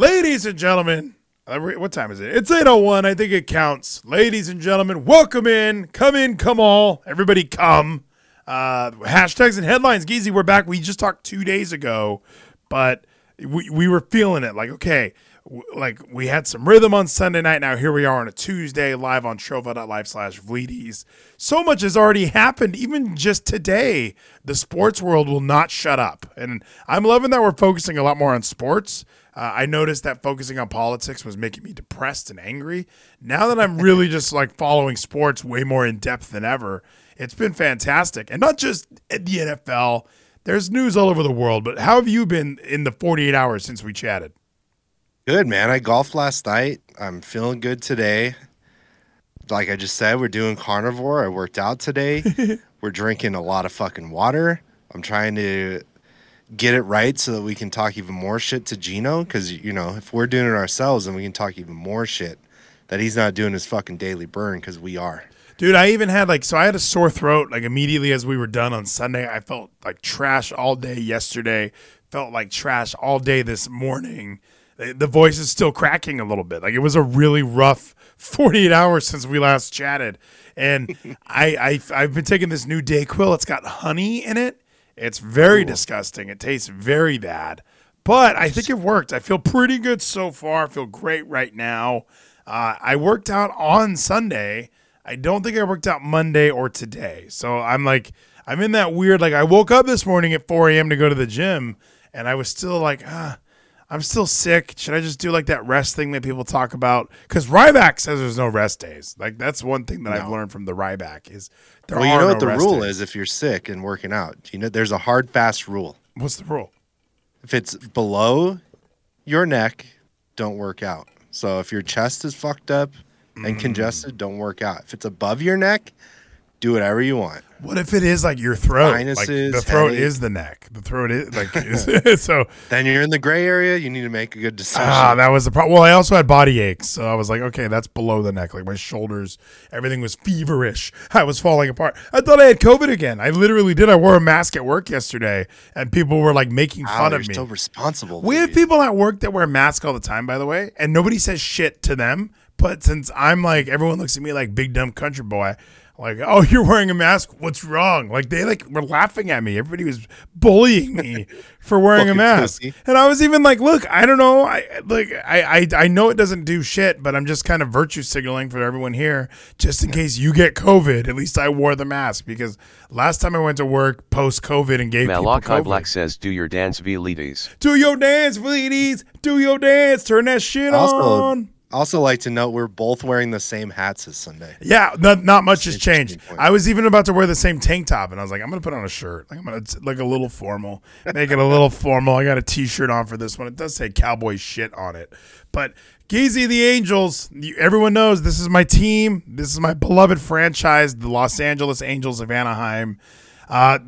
Ladies and gentlemen, uh, what time is it? It's 8:01. I think it counts. Ladies and gentlemen, welcome in. Come in, come all. Everybody come. Uh, hashtags and headlines. Geezy, we're back. We just talked 2 days ago, but we we were feeling it like okay, w- like we had some rhythm on Sunday night. Now here we are on a Tuesday live on Trovo.live slash Vleeties. So much has already happened. Even just today, the sports world will not shut up. And I'm loving that we're focusing a lot more on sports. Uh, I noticed that focusing on politics was making me depressed and angry. Now that I'm really just like following sports way more in depth than ever, it's been fantastic. And not just the NFL, there's news all over the world. But how have you been in the 48 hours since we chatted? Good, man. I golfed last night. I'm feeling good today. Like I just said, we're doing carnivore. I worked out today. we're drinking a lot of fucking water. I'm trying to get it right so that we can talk even more shit to Gino. Because, you know, if we're doing it ourselves, then we can talk even more shit that he's not doing his fucking daily burn because we are. Dude, I even had like so I had a sore throat like immediately as we were done on Sunday. I felt like trash all day yesterday. Felt like trash all day this morning. The voice is still cracking a little bit. Like it was a really rough 48 hours since we last chatted. And I, I I've been taking this new Dayquil. It's got honey in it. It's very disgusting. It tastes very bad. But I think it worked. I feel pretty good so far. I feel great right now. Uh, I worked out on Sunday. I don't think I worked out Monday or today. So I'm like, I'm in that weird, like, I woke up this morning at 4 a.m. to go to the gym, and I was still like, ah, I'm still sick. Should I just do like that rest thing that people talk about? Because Ryback says there's no rest days. Like, that's one thing that I've learned from the Ryback is there well, you know no what the rule days. is if you're sick and working out. You know, there's a hard, fast rule. What's the rule? If it's below your neck, don't work out. So if your chest is fucked up and Mm. congested, don't work out. If it's above your neck, do whatever you want. What if it is like your throat? like the throat headache. is the neck. The throat is like is, so. Then you're in the gray area. You need to make a good decision. Ah, that was the problem. Well, I also had body aches, so I was like, okay, that's below the neck. Like my shoulders, everything was feverish. I was falling apart. I thought I had COVID again. I literally did. I wore a mask at work yesterday, and people were like making Wow, fun of me. so responsible. We have people at work that wear masks all the time, by the way, and nobody says shit to them. But since I'm like, everyone looks at me like big dumb country boy, like, oh, you're wearing a mask. What's wrong? Like they like were laughing at me. Everybody was bullying me for wearing a mask, pussy. and I was even like, look, I don't know, I like, I, I, I know it doesn't do shit, but I'm just kind of virtue signaling for everyone here, just in case you get COVID. At least I wore the mask because last time I went to work post COVID and gave people Malachi. Black says, "Do your dance, V ladies." Do your dance, ladies. Do your dance. Turn that shit Also, on. Also like to note we're both wearing the same hats this Sunday. Yeah, not, not much has changed. I was even about to wear the same tank top, and I was like, I'm gonna put on a shirt. Like I'm gonna like a little formal, make it a little formal. I got a T-shirt on for this one. It does say cowboy shit on it, but Geezy the Angels. You, everyone knows this is my team. This is my beloved franchise, the Los Angeles Angels of Anaheim. Uh,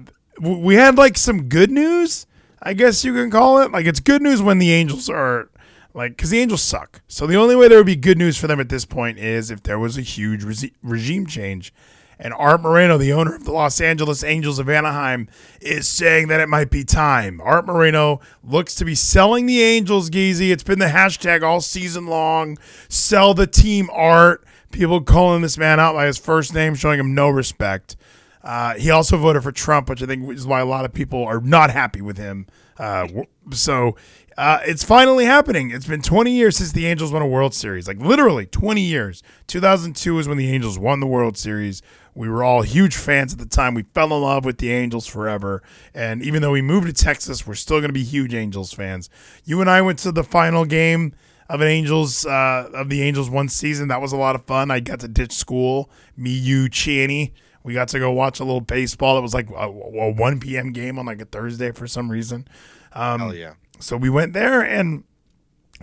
we had like some good news, I guess you can call it. Like it's good news when the Angels are like because the Angels suck. So the only way there would be good news for them at this point is if there was a huge resi- regime change. And Art Moreno, the owner of the Los Angeles Angels of Anaheim, is saying that it might be time. Art Moreno looks to be selling the Angels, Geezy. It's been the hashtag all season long. Sell the team, Art. People calling this man out by his first name, showing him no respect. Uh, he also voted for Trump, which I think is why a lot of people are not happy with him. Uh, so uh, it's finally happening. It's been 20 years since the Angels won a World Series. Like literally 20 years. 2002 is when the Angels won the World Series. We were all huge fans at the time. We fell in love with the Angels forever. And even though we moved to Texas, we're still going to be huge Angels fans. You and I went to the final game of an Angels uh, of the Angels one season. That was a lot of fun. I got to ditch school. Me, you, Chaney. We got to go watch a little baseball. It was like a, a 1 p.m. game on like a Thursday for some reason. Um, Hell yeah. So we went there, and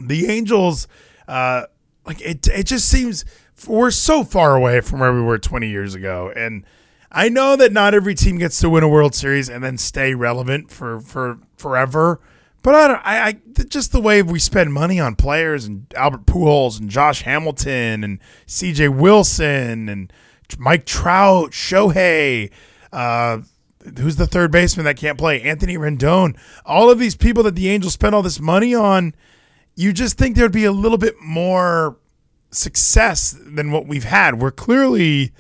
the Angels, uh, like it, it just seems we're so far away from where we were 20 years ago, and I know that not every team gets to win a World Series and then stay relevant for for forever. But I, don't, I, I just the way we spend money on players and Albert Pujols and Josh Hamilton and C.J. Wilson and Mike Trout, Shohei, uh, who's the third baseman that can't play? Anthony Rendon. All of these people that the Angels spent all this money on, you just think there'd be a little bit more success than what we've had. We're clearly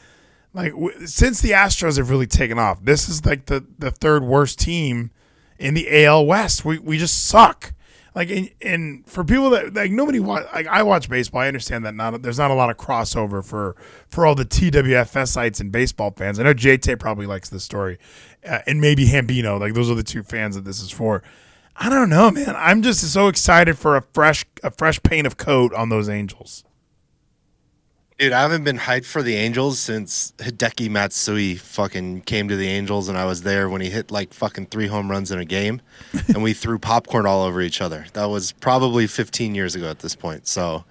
like since the Astros have really taken off. This is like the the third worst team in the AL West. We we just suck. Like and, and for people that like nobody watch like I watch baseball. I understand that not there's not a lot of crossover for for all the TWFS sites and baseball fans. I know JT probably likes this story, uh, and maybe Hambino. Like those are the two fans that this is for. I don't know, man. I'm just so excited for a fresh a fresh paint of coat on those Angels. Dude, I haven't been hyped for the Angels since Hideki Matsui fucking came to the Angels and I was there when he hit like fucking three home runs in a game and we threw popcorn all over each other. That was probably 15 years ago at this point. So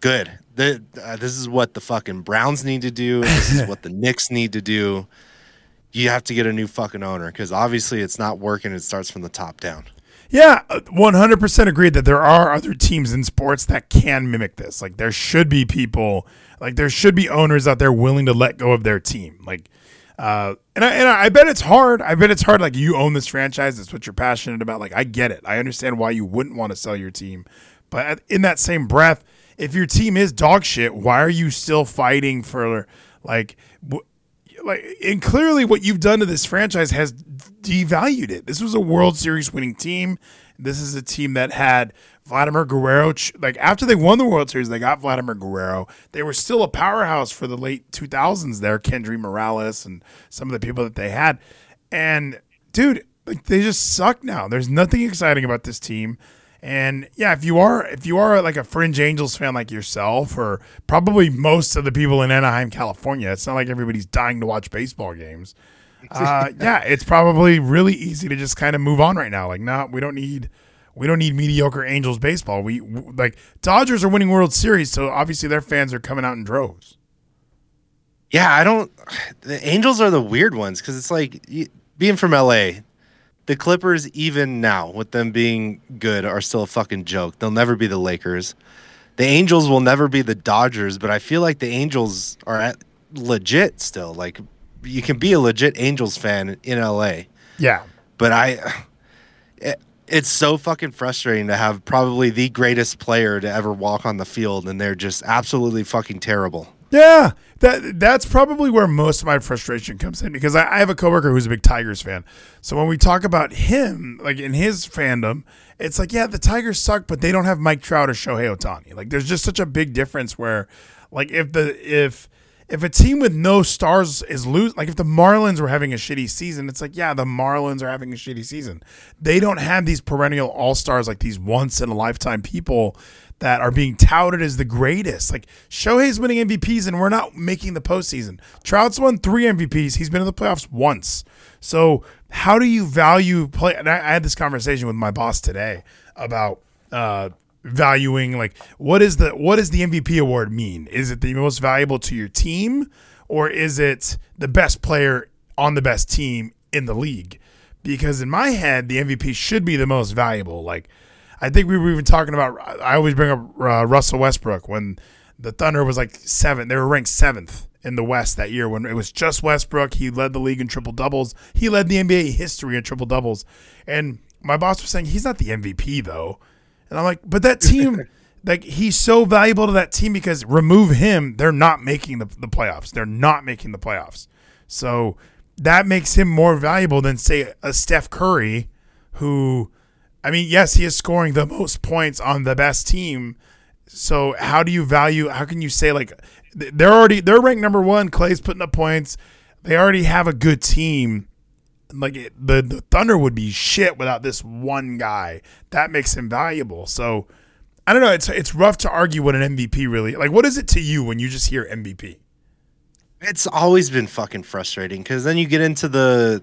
good. The, uh, this is what the fucking Browns need to do. This is what the Knicks need to do. You have to get a new fucking owner because obviously it's not working. It starts from the top down. Yeah, 100% agreed that there are other teams in sports that can mimic this. Like there should be people, like there should be owners out there willing to let go of their team. Like uh, and I, and I bet it's hard. I bet it's hard. Like you own this franchise. It's what you're passionate about. Like I get it. I understand why you wouldn't want to sell your team. But in that same breath, if your team is dog shit, why are you still fighting for like like and clearly what you've done to this franchise has devalued it. This was a World Series winning team. This is a team that had Vladimir Guerrero. Like after they won the World Series, they got Vladimir Guerrero. They were still a powerhouse for the late 2000s. There, Kendry Morales and some of the people that they had. And dude, like they just suck now. There's nothing exciting about this team. And yeah, if you are if you are like a fringe Angels fan like yourself, or probably most of the people in Anaheim, California, it's not like everybody's dying to watch baseball games. Uh, yeah, it's probably really easy to just kind of move on right now. Like, no, we don't need we don't need mediocre Angels baseball. We like Dodgers are winning World Series, so obviously their fans are coming out in droves. Yeah, I don't. The Angels are the weird ones because it's like being from LA the Clippers, even now, with them being good, are still a fucking joke. They'll never be the Lakers. The Angels will never be the Dodgers, but I feel like the Angels are at legit still. Like you can be a legit Angels fan in LA. Yeah. But I it, it's so fucking frustrating to have probably the greatest player to ever walk on the field and they're just absolutely fucking terrible. Yeah, that that's probably where most of my frustration comes in because I, I, have a coworker who's a big Tigers fan. So when we talk about him, like in his fandom, it's like, yeah, the Tigers suck, but they don't have Mike Trout or Shohei Ohtani. Like, there's just such a big difference where, like, if the if if a team with no stars is lose, like if the Marlins were having a shitty season, it's like, yeah, the Marlins are having a shitty season. They don't have these perennial all stars like these once in a lifetime people that are being touted as the greatest. Like Shohei's winning MVPs and we're not making the postseason. Trout's won three MVPs. He's been in the playoffs once. So how do you value play? And I, I had this conversation with my boss today about uh, valuing like what is the what does the MVP award mean? Is it the most valuable to your team or is it the best player on the best team in the league? Because in my head, the MVP should be the most valuable. Like I think we were even talking about. I always bring up uh, Russell Westbrook when the Thunder was like seventh. They were ranked seventh in the West that year when it was just Westbrook. He led the league in triple doubles. He led the NBA history in triple doubles. And my boss was saying he's not the MVP though. And I'm like, but that team, like he's so valuable to that team because remove him, they're not making the, the playoffs. They're not making the playoffs. So that makes him more valuable than say a Steph Curry who I mean, yes, he is scoring the most points on the best team. So how do you value? How can you say like they're already they're ranked number one? Klay's putting up points. They already have a good team. Like the the Thunder would be shit without this one guy. That makes him valuable. So I don't know. It's it's rough to argue what an MVP really like. What is it to you when you just hear MVP? It's always been fucking frustrating because then you get into the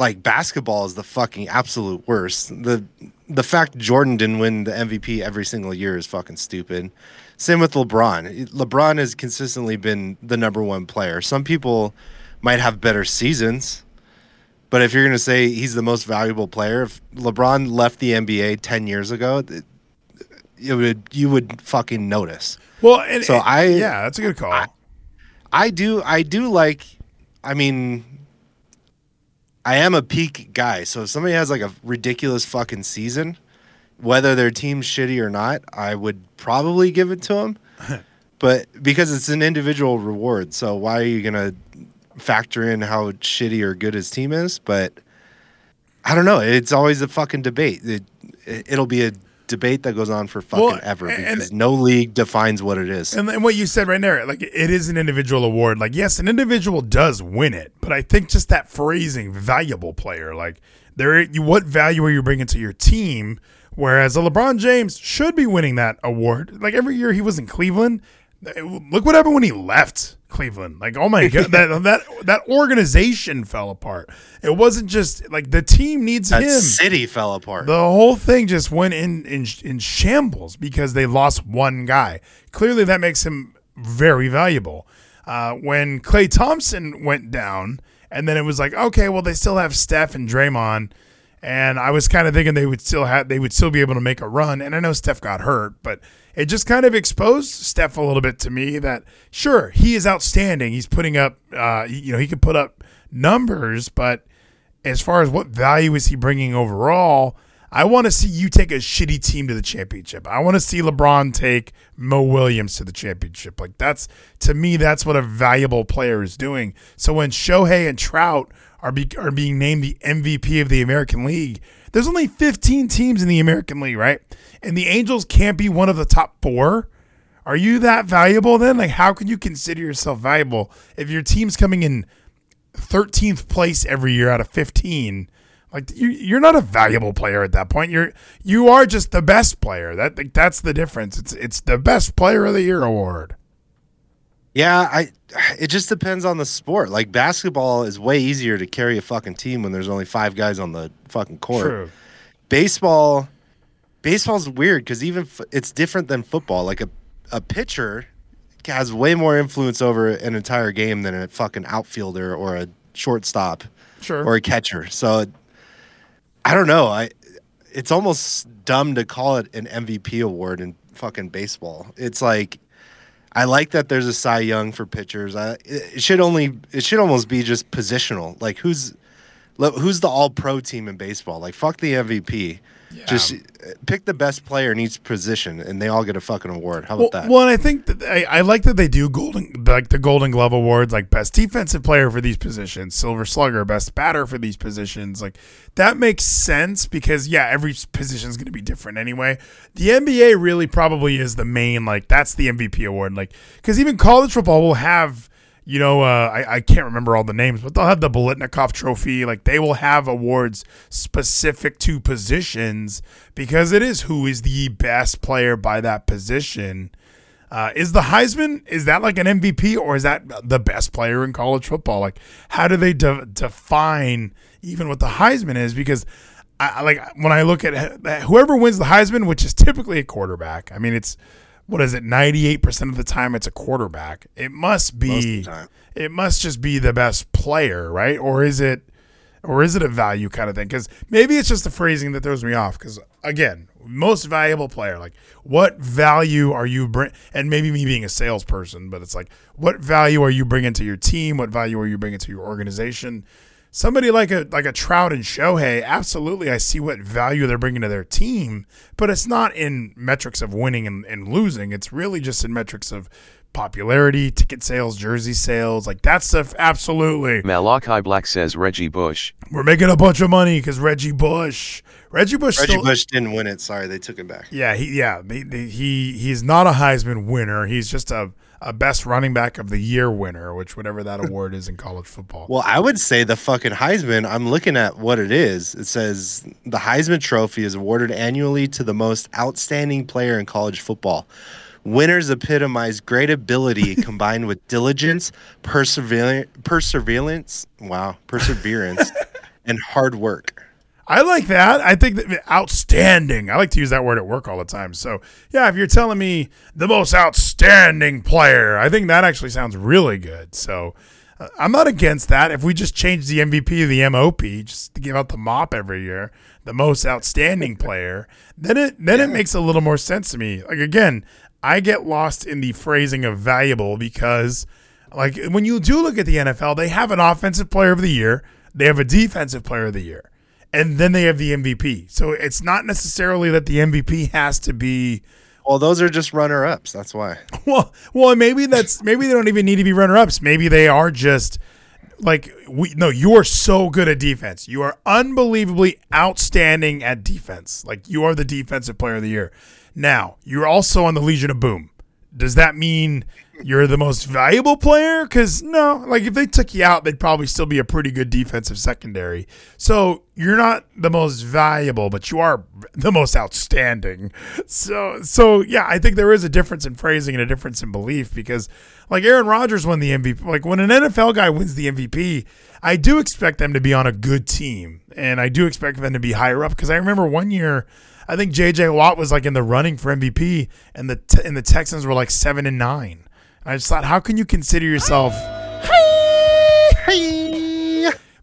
like basketball is the fucking absolute worst. The the fact Jordan didn't win the MVP every single year is fucking stupid. Same with LeBron. LeBron has consistently been the number one player. Some people might have better seasons, but if you're going to say he's the most valuable player, if LeBron left the NBA 10 years ago, it, it would you would fucking notice. Well, and, so and, I yeah, that's a good call. I, I do I do like I mean I am a peak guy. So if somebody has like a ridiculous fucking season, whether their team's shitty or not, I would probably give it to them. but because it's an individual reward, so why are you gonna factor in how shitty or good his team is? But I don't know. It's always a fucking debate. It, it'll be a debate that goes on for fucking Well, ever and- because no league defines what it is. And, and what you said right there, like it is an individual award. Like yes, an individual does win it, but I think just that phrasing, valuable player, like there, you, what value are you bringing to your team? Whereas a LeBron James should be winning that award. Like every year he was in Cleveland. Look what happened when he left Cleveland. Like oh my god, that that that organization fell apart. It wasn't just like the team needs that him. city fell apart. The whole thing just went in, in in shambles because they lost one guy. Clearly, that makes him very valuable. Uh, when Klay Thompson went down, and then it was like, okay, well, they still have Steph and Draymond, and I was kind of thinking they would still have they would still be able to make a run. And I know Steph got hurt, but it just kind of exposed Steph a little bit to me that sure he is outstanding. He's putting up, uh, you know, he could put up numbers, but as far as what value is he bringing overall, I want to see you take a shitty team to the championship. I want to see LeBron take Mo Williams to the championship. Like that's to me, that's what a valuable player is doing. So when Shohei and Trout are be, are being named the MVP of the American League, there's only 15 teams in the American League, right? And the Angels can't be one of the top four. Are you that valuable then? Like, how can you consider yourself valuable if your team's coming in 13th place every year out of 15 like you you're not a valuable player at that point you're you are just the best player that like, that's the difference it's it's the best player of the year award Yeah, I. It just depends on the sport. Like basketball is way easier to carry a fucking team when there's only five guys on the fucking court. true Baseball, baseball's weird because even f- it's different than football. Like a a pitcher has way more influence over an entire game than a fucking outfielder or a shortstop sure or a catcher. So I don't know. I it's almost dumb to call it an MVP award in fucking baseball. It's like I like that there's a Cy Young for pitchers. I, it should only it should almost be just positional. Like who's who's the all pro team in baseball? Like fuck the MVP. Just uh, pick the best player in each position, and they all get a fucking award. How well, about that? well, and I think that I, I like that they do golden like the Golden Glove awards, like best defensive player for these positions, Silver Slugger, best batter for these positions. Like that makes sense because yeah, every position is going to be different anyway. The NBA really probably is the main like that's the MVP award, like because even college football will have. You know, uh, I, I can't remember all the names, but they'll have the Biletnikoff Trophy. Like they will have awards specific to positions because it is who is the best player by that position. Uh, is the Heisman is that like an MVP or is that the best player in college football? Like, how do they de- define even what the Heisman is? Because I I- like when I look at whoever wins the Heisman, which is typically a quarterback. I mean, it's what is it? Ninety eight percent of the time, it's a quarterback. It must be. It must just be the best player, right? Or is it? or is it a value kind of thing? Because maybe it's just the phrasing that throws me off. Because again, most valuable player, like what value are you bring? And maybe me being a salesperson, but it's like what value are you bringing to your team? What value are you bringing to your organization? Somebody like a like a Trout and Shohei, absolutely, I see what value they're bringing to their team, but it's not in metrics of winning and, and losing. It's really just in metrics of popularity, ticket sales, jersey sales, like that stuff. Absolutely, Malachi Black says Reggie Bush. we're making a bunch of money because Reggie Bush, Reggie Bush, Reggie still, Bush didn't win it. Sorry, they took it back. yeah, he, yeah, they, they, he, he's not a Heisman winner. He's just a, a best running back of the year winner, which whatever that award is in college football. Well, I would say the fucking Heisman, I'm looking at what it is. It says the Heisman Trophy is awarded annually to the most outstanding player in college football. Winners epitomize great ability combined with diligence, perseverance, perseverance, wow, perseverance, and hard work. I like that. I think that outstanding. I like to use that word at work all the time. So yeah, if you're telling me the most outstanding player, I think that actually sounds really good. So uh, I'm not against that. If we just change the MVP to the MOP, just to give out the mop every year, the most outstanding player, then it then it makes a little more sense to me. Like again, I get lost in the phrasing of valuable because like when you do look at the NFL, they have an offensive player of the year, they have a defensive player of the year. And then they have the MVP. So it's not necessarily that the MVP has to be Well, those are just runner ups. That's why. well, well, maybe that's maybe they don't even need to be runner ups. Maybe they are just like we no, you are so good at defense. You are unbelievably outstanding at defense. Like you are the defensive player of the year. Now, you're also on the Legion of Boom. Does that mean you're the most valuable player? Because no, like if they took you out, they'd probably still be a pretty good defensive secondary. So you're not the most valuable, but you are the most outstanding. So, so yeah, I think there is a difference in phrasing and a difference in belief because, like Aaron Rodgers won the MVP. Like when an NFL guy wins the MVP, I do expect them to be on a good team, and I do expect them to be higher up. Because I remember one year. I think J.J. Watt was like in the running for MVP, and the and the Texans were like seven and nine. I just thought, how can you consider yourself?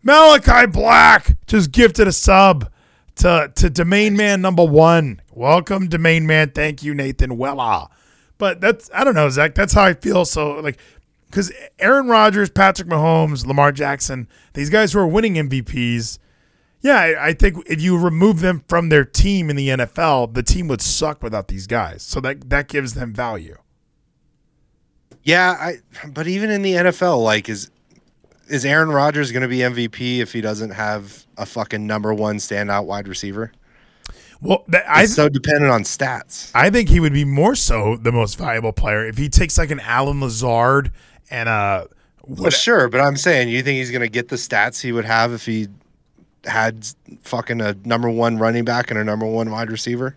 Malachi Black just gifted a sub to to Domain Man number one. Welcome, Domain Man. Thank you, Nathan Wella. But that's I don't know, Zach. That's how I feel. So like, because Aaron Rodgers, Patrick Mahomes, Lamar Jackson, these guys who are winning MVPs. Yeah, I, I think if you remove them from their team in the NFL, the team would suck without these guys. So that that gives them value. Yeah, I. But even in the NFL, like, is is Aaron Rodgers going to be MVP if he doesn't have a fucking number one standout wide receiver? Well, that, I It's so dependent on stats. I think he would be more so the most valuable player if he takes like an Allen Lazard and uh Well, sure, but I'm saying, you think he's going to get the stats he would have if he had fucking a number one running back and a number one wide receiver?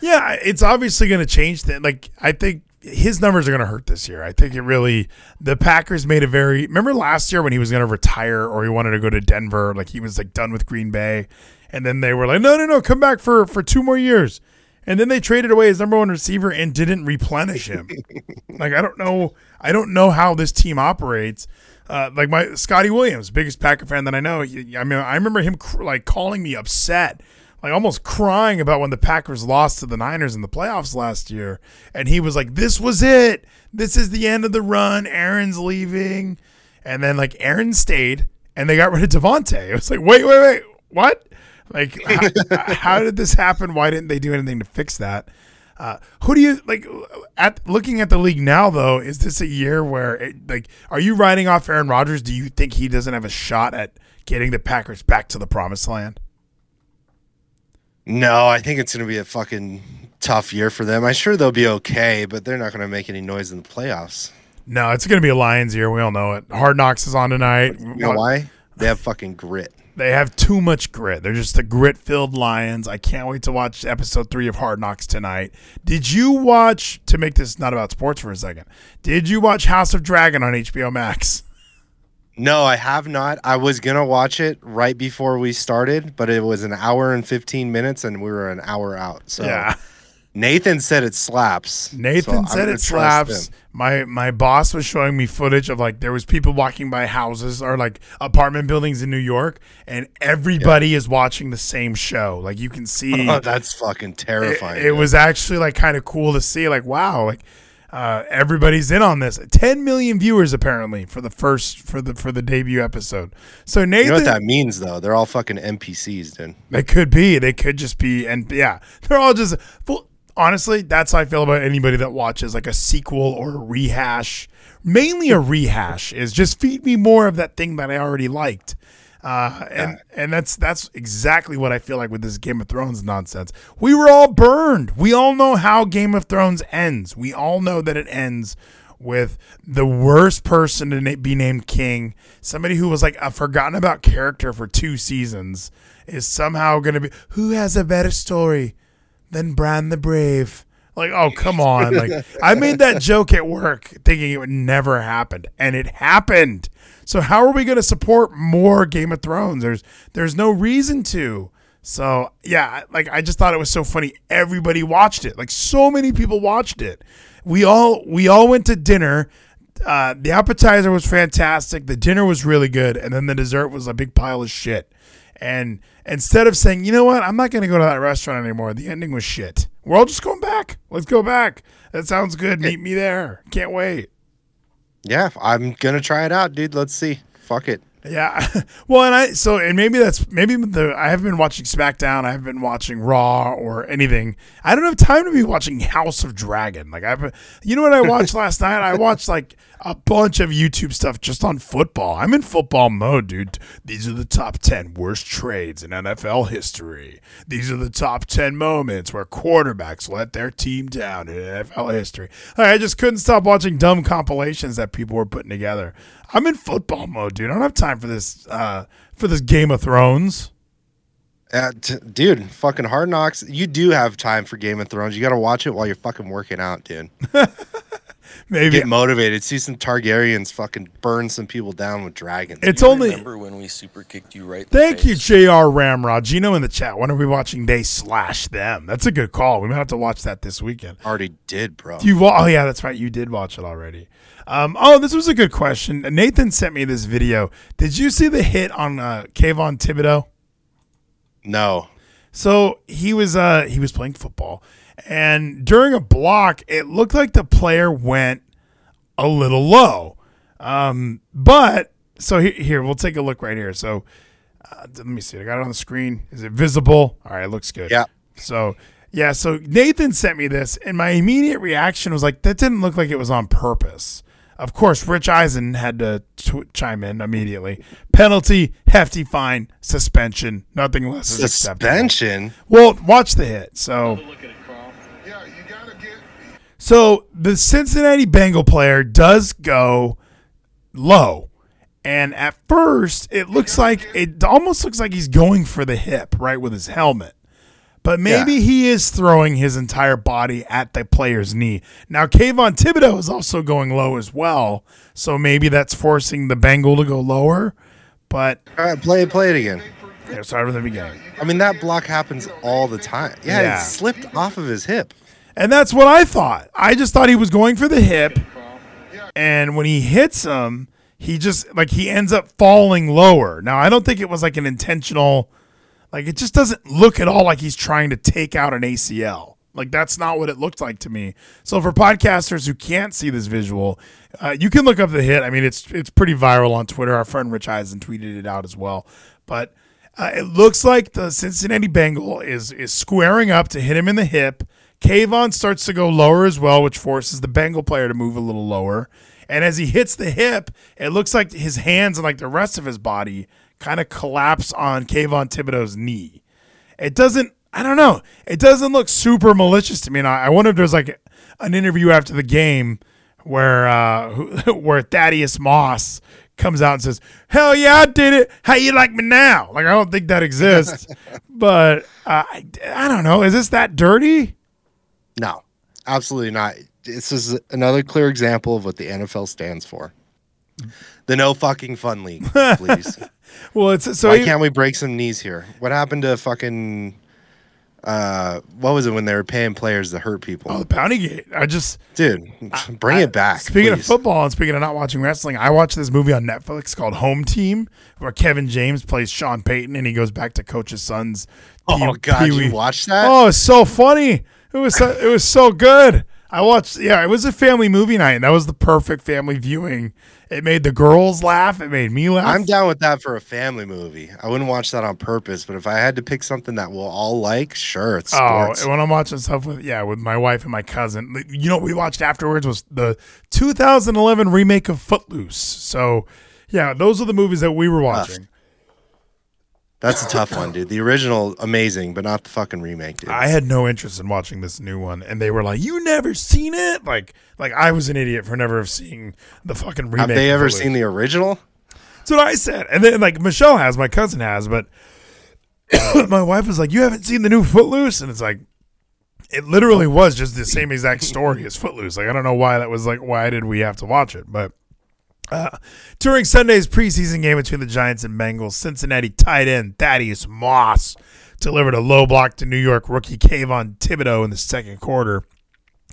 yeah, it's obviously going to change that. Like I think his numbers are going to hurt this year. I think it really the Packers made a very remember last year when he was going to retire or he wanted to go to Denver, like he was like done with Green Bay, and then they were like, no, no, no, come back for for two more years. And then they traded away his number one receiver and didn't replenish him. like I don't know, I don't know how this team operates. Uh, like my Scotty Williams, biggest Packer fan that I know. I mean, I remember him cr- like calling me upset, like almost crying about when the Packers lost to the Niners in the playoffs last year, and he was like, "This was it. This is the end of the run. Aaron's leaving," and then like Aaron stayed, and they got rid of Davante. It was like, wait, wait, wait, what? Like, how, how did this happen? Why didn't they do anything to fix that? Uh, who do you like? At looking at the league now, though, is this a year where it, like, are you writing off Aaron Rodgers? Do you think he doesn't have a shot at getting the Packers back to the promised land? No, I think it's going to be a fucking tough year for them. I'm sure they'll be okay, but they're not going to make any noise in the playoffs. No, it's going to be a Lions year. We all know it. Hard Knocks is on tonight. You know why? They have fucking grit. They have too much grit. They're just the grit filled Lions. I can't wait to watch episode three of Hard Knocks tonight. Did you watch, to make this not about sports for a second, did you watch House of Dragon on HBO Max? No, I have not. I was going to watch it right before we started, but it was an hour and 15 minutes and we were an hour out. So yeah. Nathan said it slaps. Nathan so said it slaps. him. My my boss was showing me footage of like there was people walking by houses or like apartment buildings in New York, and everybody is watching the same show. Like you can see, Oh, that's fucking terrifying. it was actually like kind of cool to see. Like wow, like uh, everybody's in on this. Ten million viewers apparently for the first for the for the debut episode. So You Nathan, know what that means, though? They're all fucking NPCs, dude. they could be. They could just be. And yeah, they're all just. Well, honestly, that's how I feel about anybody that watches like a sequel or a rehash. Mainly a rehash is just feed me more of that thing that I already liked. Uh, and and that's that's exactly what I feel like with this Game of Thrones nonsense. We were all burned. We all know how Game of Thrones ends. We all know that it ends with the worst person to na- be named king, somebody who was like a forgotten about character for two seasons, is somehow going to be who has a better story than Bran the Brave. Like, oh come on! Like, I made that joke at work, thinking it would never happen, and it happened. So how are we going to support more Game of Thrones? There's there's no reason to. So yeah, like I just thought it was so funny. Everybody watched it. Like so many people watched it. We all we all went to dinner. Uh, the appetizer was fantastic. The dinner was really good, and then the dessert was a big pile of shit. And instead of saying, you know what, I'm not going to go to that restaurant anymore. The ending was shit. We're all just going back. Let's go back. That sounds good. Meet me there. Can't wait. Yeah, I'm gonna try it out, dude. Let's see. Fuck it. Yeah. Well, and I so and maybe that's maybe the I haven't been watching SmackDown. I haven't been watching Raw or anything. I don't have time to be watching House of Dragon. Like I've, you know what I watched last night? I watched like a bunch of YouTube stuff just on football. I'm in football mode, dude. These are the top ten worst trades in NFL history. These are the top ten moments where quarterbacks let their team down in NFL history. I just couldn't stop watching dumb compilations that people were putting together. I'm in football mode, dude. I don't have time for this uh, for this Game of Thrones. Uh, t- dude, fucking Hard Knocks. You do have time for Game of Thrones. You got to watch it while you're fucking working out, dude. Maybe Get motivated. See some Targaryens fucking burn some people down with dragons. it's You only. remember when we super kicked you right? in the Thank you. Jr. Ramrod. Gino in the chat. When are we watching They Slash Them? That's a good call. We might have to watch that this weekend. Already did, bro. You oh yeah, that's right. You did watch it already. Um, oh, this was a good question. Nathan sent me this video. Did you see the hit on uh, Kayvon Thibodeaux? no. So he was uh he was playing football, and during a block, it looked like the player went a little low. Um, but so he, here we'll take a look right here. So uh, let me see. I got it on the screen. Is it visible? All right, it looks good. Yeah. So yeah, so Nathan sent me this, and my immediate reaction was like, that didn't look like it was on purpose. Of course, Rich Eisen had to tw- chime in immediately. Penalty, hefty fine, suspension, nothing less is acceptable. Suspension. Well, watch the hit. So, Yeah, you gotta get. so the Cincinnati Bengal player does go low, and at first it looks like it almost looks like he's going for the hip, right, with his helmet. But maybe Yeah. he is throwing his entire body at the player's knee. Now, Kayvon Thibodeaux is also going low as well, so maybe that's forcing the Bengal to go lower. But All right, play it. Play it again. yeah, start from the beginning. I mean, that block happens all the time. Yeah, Yeah. it slipped off of his hip. And that's what I thought. I just thought he was going for the hip. And when he hits him, he just like he ends up falling lower. Now, I don't think it was like an intentional like it just doesn't look at all like he's trying to take out an ACL. Like that's not what it looked like to me. So for podcasters who can't see this visual, uh, you can look up the hit. I mean, it's it's pretty viral on Twitter. Our friend Rich Eisen tweeted it out as well. But uh, it looks like the Cincinnati Bengal is is squaring up to hit him in the hip. Kayvon starts to go lower as well, which forces the Bengal player to move a little lower. And as he hits the hip, it looks like his hands and like the rest of his body kind of collapse on Kayvon Thibodeaux's knee. It doesn't. I don't know. It doesn't look super malicious to me. And I, I wonder if there's like an interview after the game where uh, where Thaddeus Moss comes out and says, "Hell yeah, I did it. How you like me now?" Like I don't think that exists, but uh, I, I don't know. Is this that dirty? No, absolutely not. This is another clear example of what the NFL stands for. The no fucking fun league, please. Well, it's so Why he- can't we break some knees here? What happened to fucking uh what was it when they were paying players to hurt people? oh, the Bounty Gate. I just Dude, bring I- it back. Speaking of football and speaking of not watching wrestling, I watched this movie on Netflix called Home Team, where Kevin James plays Sean Payton and he goes back to coach his son's. Oh Pee- god, Pee-wee. you watched that? Oh, it's so funny. It was so, it was so good. I watched. Yeah, it was a family movie night. And that was the perfect family viewing. It made the girls laugh. It made me laugh. I'm down with that for a family movie. I wouldn't watch that on purpose, but if I had to pick something that we'll all like, sure, it's oh, sports. Oh, when I'm watching stuff with yeah, with my wife and my cousin, you know what we watched afterwards was the 2011 remake of Footloose. So, yeah, those are the movies that we were watching. That's a tough one, dude. The original, amazing, but not the fucking remake, dude. I had no interest in watching this new one, and they were like, "You never seen it?" Like, like I was an idiot for never seeing the fucking remake. Have they ever Footloose. seen the original? That's what I said. And then like Michelle has, my cousin has, but my wife was like, "You haven't seen the new Footloose?" And it's like, it literally was just the same exact story as Footloose. Like I don't know why that was like, why did we have to watch it? But uh, during Sunday's preseason game between the Giants and Bengals, Cincinnati tight end Thaddeus Moss delivered a low block to New York rookie Kayvon Thibodeaux in the second quarter.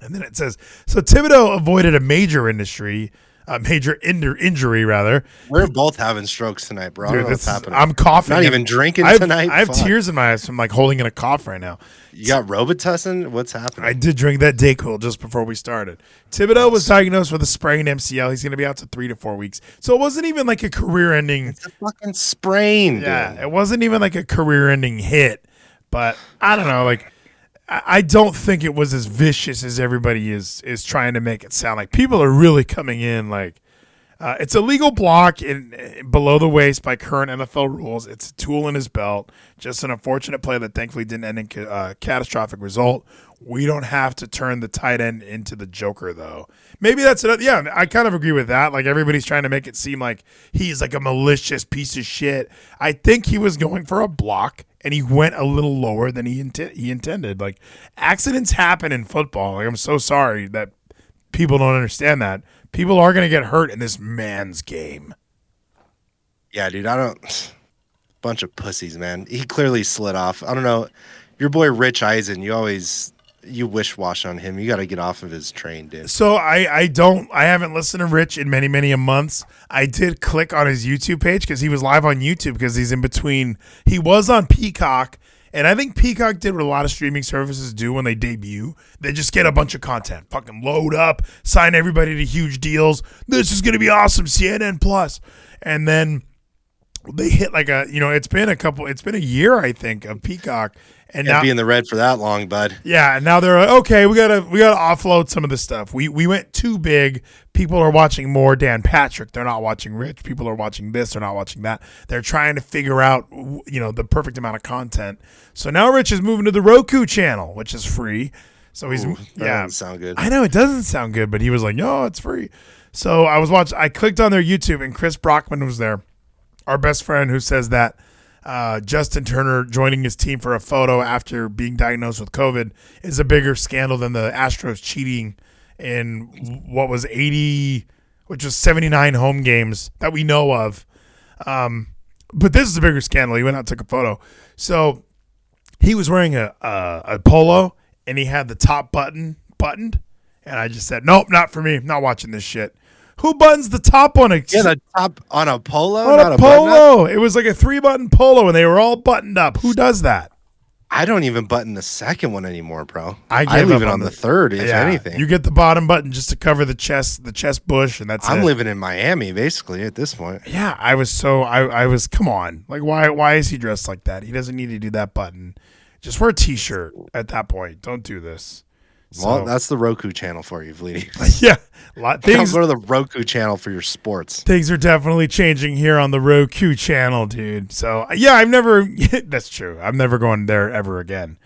And then it says, so Thibodeaux avoided a major industry a major injur- injury rather. We're both having strokes tonight, bro. Dude, what's happening. I'm coughing. Not even drinking I have, tonight? I have Fuck. tears in my eyes from like holding in a cough right now. you got Robitussin? What's happening? I did drink that Dayquil just before we started. Thibodeaux was diagnosed with a sprained MCL. He's going to be out to three to four weeks. So it wasn't even like a career-ending. it's a fucking sprain, Yeah, dude. it wasn't even like a career-ending hit. But I don't know. Like I don't think it was as vicious as everybody is is trying to make it sound. Like people are really coming in like. Uh, it's a legal block in, in- below the waist by current NFL rules. It's a tool in his belt. Just an unfortunate play that thankfully didn't end in ca- uh, catastrophic result. We don't have to turn the tight end into the Joker, though. Maybe that's another. Yeah, I kind of agree with that. Like everybody's trying to make it seem like he's like a malicious piece of shit. I think he was going for a block and he went a little lower than he he intended. Like accidents happen in football. Like I'm so sorry that people don't understand that. People are going to get hurt in this man's game. Yeah, dude. I don't. Bunch of pussies, man. He clearly slid off. I don't know. Your boy Rich Eisen, you always you wish wash on him. You got to get off of his train, dude. So I I don't I haven't listened to Rich in many many months. I did click on his YouTube page because he was live on YouTube because he's in between. He was on Peacock. And I think Peacock did what a lot of streaming services do when they debut. They just get a bunch of content, fucking load up, sign everybody to huge deals. This is to be awesome, CNN And then they hit like a, you know, it's been a couple, it's been a year, I think, of Peacock. And Can't now, be in the red for that long, bud. yeah, and now they're like, okay, we gotta we gotta offload some of the stuff. We we went too big. People are watching more Dan Patrick. They're not watching Rich. People are watching this. They're not watching that. They're trying to figure out you know the perfect amount of content. So now Rich is moving to the Roku channel, which is free. So he's That yeah. doesn't sound good. I know it doesn't sound good, but he was like, "No, it's free." So I was watching. I clicked on their YouTube, and Chris Brockman was there, our best friend, who says that uh, Justin Turner joining his team for a photo after being diagnosed with COVID is a bigger scandal than the Astros cheating in what was eighty, which was seventy nine home games that we know of. Um, but this is a bigger scandal. He went out and took a photo. So he was wearing a, a a polo and he had the top button buttoned, and I just said, "Nope, not for me. Not watching this shit." Who buttons the top on a Yeah, the top on a polo, on not a a polo? It was like a three button polo, and they were all buttoned up. Who does that? I don't even button the second one anymore, bro. I I, leave it on on the- the third, if Yeah, anything. you get the bottom button just to cover the chest, the chest bush, and that's I'm it. living in Miami, basically, at this point. Yeah, I was so I I was come on. Like why why is he dressed like that? He doesn't need to do that button. Just wear a t-shirt at that point. Don't do this. Well, So- that's the Roku channel for you, Vleety. yeah, lot things Go to the Roku channel for your sports. things are definitely changing here on the Roku channel, dude. So yeah, I've never. that's true. I'm never going there ever again.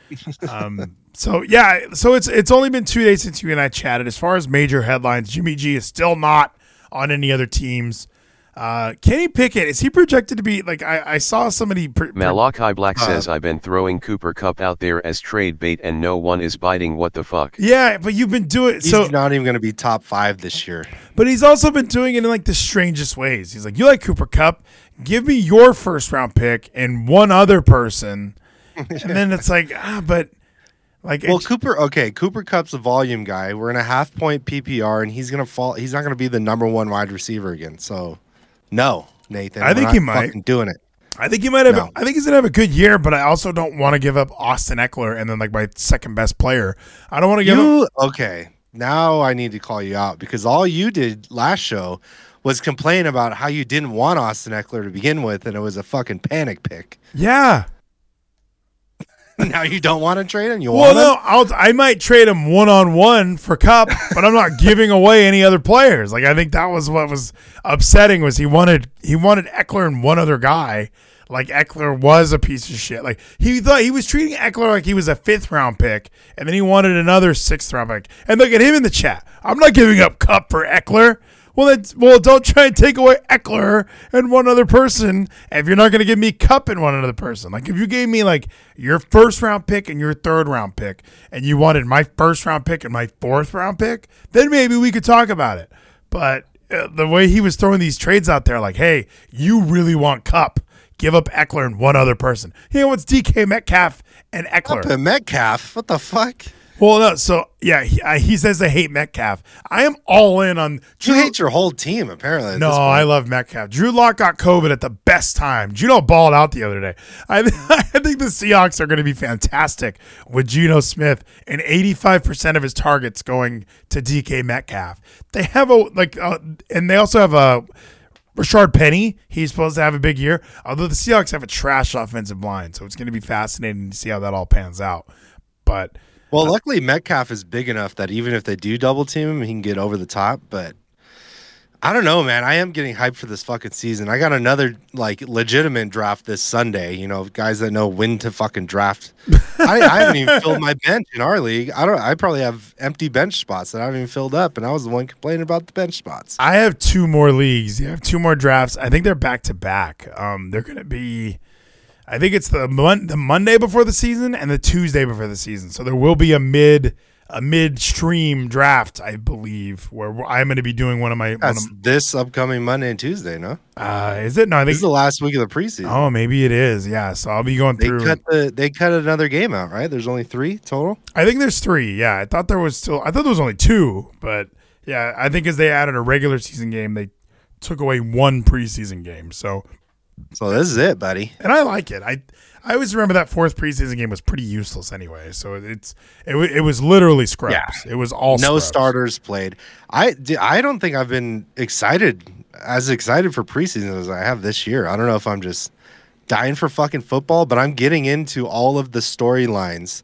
Um, so yeah, so it's it's only been two days since you and I chatted. As far as major headlines, Jimmy G is still not on any other teams. Uh, Kenny Pickett is he projected to be like I, I saw somebody. Pr- pr- Malachi Black Uh, says I've been throwing Cooper Kupp out there as trade bait and no one is biting what the fuck. yeah, but you've been doing He's so. not even going to be top five this year. But he's also been doing it in like the strangest ways. He's like, "You like Cooper Kupp? Give me your first round pick and one other person." and then it's like, ah, but like, Well, Cooper, okay, Cooper Kupp's a volume guy. We're in a half point PPR, and he's going to fall. He's not going to be the number one wide receiver again. So, no, Nathan. I think he might. fucking doing it. I think he might have. No. I think he's gonna have a good year, but I also don't want to give up Austin Ekeler and then like my second best player. I don't want to give. You okay? Now I need to call you out because all you did last show was complain about how you didn't want Austin Ekeler to begin with, and it was a fucking panic pick. Yeah. now you don't want to trade him. You Well, want no, him? I'll. I might trade him one on one for Kupp, but I'm not giving away any other players. Like I think that was what was upsetting was he wanted he wanted Ekeler and one other guy. Like Ekeler was a piece of shit. Like he thought he was treating Ekeler like he was a fifth round pick, and then he wanted another sixth round pick. And look at him in the chat. I'm not giving up Kupp for Ekeler. Well, then, well, don't try and take away Ekeler and one other person if you're not going to give me Kupp and one other person. Like if you gave me like your first round pick and your third round pick, and you wanted my first round pick and my fourth round pick, then maybe we could talk about it. But uh, the way he was throwing these trades out there, like, hey, you really want Kupp? Give up Ekeler and one other person. He wants DK Metcalf and Ekeler. Up Metcalf. What the fuck? Well, no, so yeah, he, uh, he says I hate Metcalf. I am all in on You hate your whole team, apparently. no. I love Metcalf. Drew Lock got COVID at the best time. Geno balled out the other day. I, I think the Seahawks are going to be fantastic with Geno Smith and 85% of his targets going to DK Metcalf. They have a, like, uh, and they also have a, Rashaad Penny, he's supposed to have a big year. Although the Seahawks have a trash offensive line, so it's going to be fascinating to see how that all pans out. But Well, luckily Metcalf is big enough that even if they do double team him, he can get over the top. But I don't know, man. I am getting hyped for this fucking season. I got another like legitimate draft this Sunday. You know, guys that know when to fucking draft. I, I haven't even filled my bench in our league. I don't. I probably have empty bench spots that I haven't even filled up, and I was the one complaining about the bench spots. I have two more leagues. You have two more drafts. I think they're back to back. Um, they're going to be. I think it's the mon- the Monday before the season and the Tuesday before the season. So there will be a mid a midstream draft, I believe, where I'm going to be doing one of my. One That's of, this upcoming Monday and Tuesday, no? uh, is it? No, I This think. is the last week of the preseason. Oh, maybe it is. Yeah. So I'll be going they through. cut the they cut another game out, right? There's only three total. I think there's three. Yeah, I thought there was still. I thought there was only two, but yeah, I think as they added a regular season game, they took away one preseason game. So, So this is it, buddy. and I like it. I I always remember that fourth preseason game was pretty useless anyway. So it's it it was literally scrubs. Yeah. It was all no scrubs. starters played. I I don't think I've been excited as excited for preseason as I have this year. I don't know if I'm just dying for fucking football, but I'm getting into all of the storylines.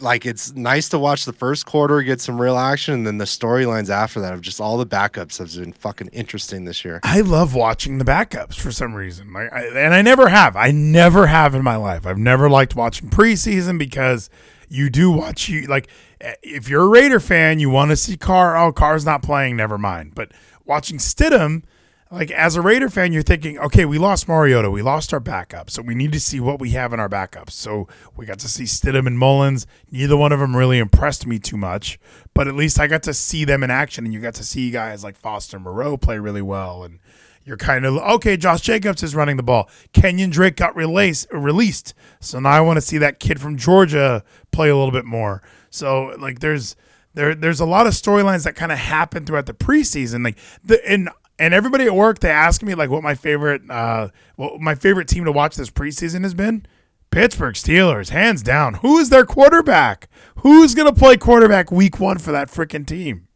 Like it's nice to watch the first quarter get some real action, and then the storylines after that of just all the backups have been fucking interesting this year. I love watching the backups for some reason. Like, I, and I never have. I never have in my life. I've never liked watching preseason because you do watch you like eh, if you're a Raider fan, you want to see Carr. Oh, Carr's not playing. Never mind. But watching Stidham, like as a Raider fan, you're thinking, okay, we lost Mariota, we lost our backup, so we need to see what we have in our backups. So we got to see Stidham and Mullens. Neither one of them really impressed me too much, but at least I got to see them in action, and you got to see guys like Foster Moreau play really well, and you're kind of okay. Josh Jacobs is running the ball. Kenyon Drake got released, released, so now I want to see that kid from Georgia play a little bit more. So like, there's there there's a lot of storylines that kind of happen throughout the preseason. Like the and and everybody at work they ask me like what my favorite uh what my favorite team to watch this preseason has been. Pittsburgh Steelers, hands down. Who is their quarterback? Who's gonna play quarterback week one for that freaking team?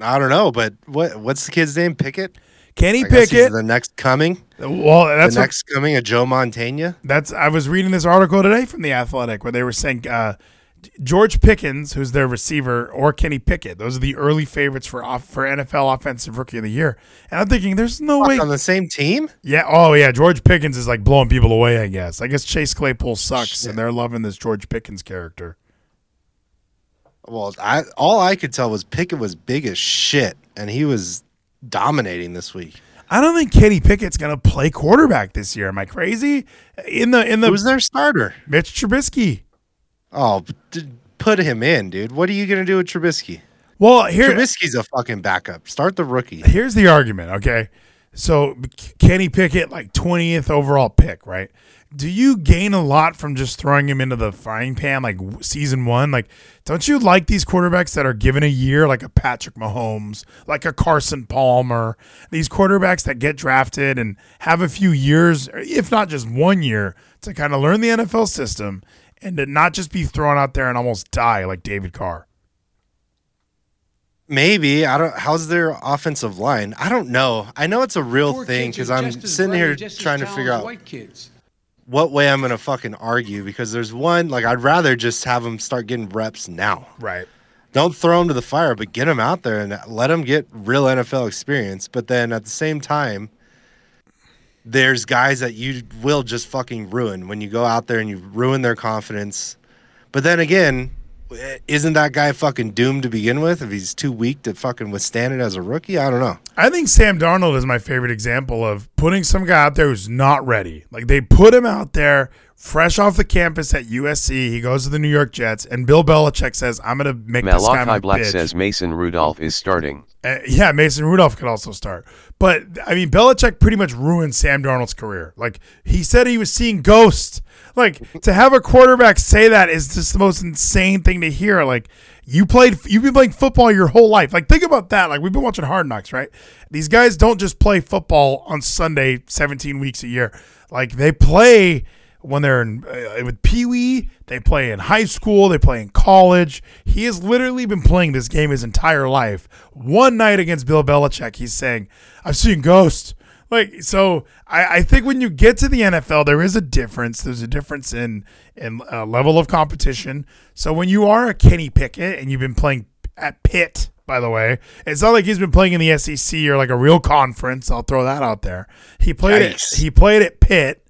I don't know, but what what's the kid's name? Pickett. Kenny I Pickett. the next coming. Well, that's the what- next coming of Joe Montana. That's I was reading this article today from the Athletic where they were saying uh, George Pickens, who's their receiver, or Kenny Pickett. Those are the early favorites for off, for NFL Offensive Rookie of the Year. And I'm thinking, there's no Fuck, way. on the same team. Yeah. Oh yeah. George Pickens is like blowing people away. I guess. I guess Chase Claypool sucks, Shit. and they're loving this George Pickens character. Well, I all I could tell was Pickett was big as shit, and he was dominating this week. I don't think Kenny Pickett's gonna play quarterback this year. Am I crazy? In the in the Who's their starter? Mitch Trubisky. Oh, d- put him in, dude. What are you gonna do with Trubisky? Well, here Trubisky's a fucking backup. Start the rookie. here's the argument, okay? So Kenny Pickett, like 20th overall pick, right? Do you gain a lot from just throwing him into the frying pan like season one? Like, don't you like these quarterbacks that are given a year, like a Patrick Mahomes, like a Carson Palmer? These quarterbacks that get drafted and have a few years, if not just one year, to kind of learn the NFL system and to not just be thrown out there and almost die like David Carr. Maybe I don't. How's their offensive line? I don't know. I know it's a real Poor thing because I'm sitting bright here and just as trying to figure out kids. what way I'm gonna fucking argue because there's one like I'd rather just have them start getting reps now. Right. Don't throw them to the fire, but get them out there and let them get real NFL experience. But then at the same time, there's guys that you will just fucking ruin when you go out there and you ruin their confidence. But then again, isn't that guy fucking doomed to begin with if he's too weak to fucking withstand it as a rookie? I don't know. I think Sam Darnold is my favorite example of putting some guy out there who's not ready. Like they put him out there fresh off the campus at USC. He goes to the New York Jets, and Bill Belichick says, "I'm going to make this guy my Malachi Black bitch." says Mason Rudolph is starting. Uh, yeah, Mason Rudolph could also start. But I mean, Belichick pretty much ruined Sam Darnold's career. Like he said, he was seeing ghosts. Like to have a quarterback say that is just the most insane thing to hear. Like you played, you've been playing football your whole life. Like think about that. Like we've been watching Hard Knocks, right? These guys don't just play football on Sunday, seventeen weeks a year. Like they play when they're in, uh, with Pee Wee, they play in high school, they play in college. He has literally been playing this game his entire life. One night against Bill Belichick, he's saying, "I've seen ghosts." Like so, I, I think when you get to the NFL, there is a difference. There's a difference in in uh, level of competition. So when you are a Kenny Pickett and you've been playing at Pitt, by the way, it's not like he's been playing in the SEC or like a real conference. I'll throw that out there. He played it. He played at Pitt,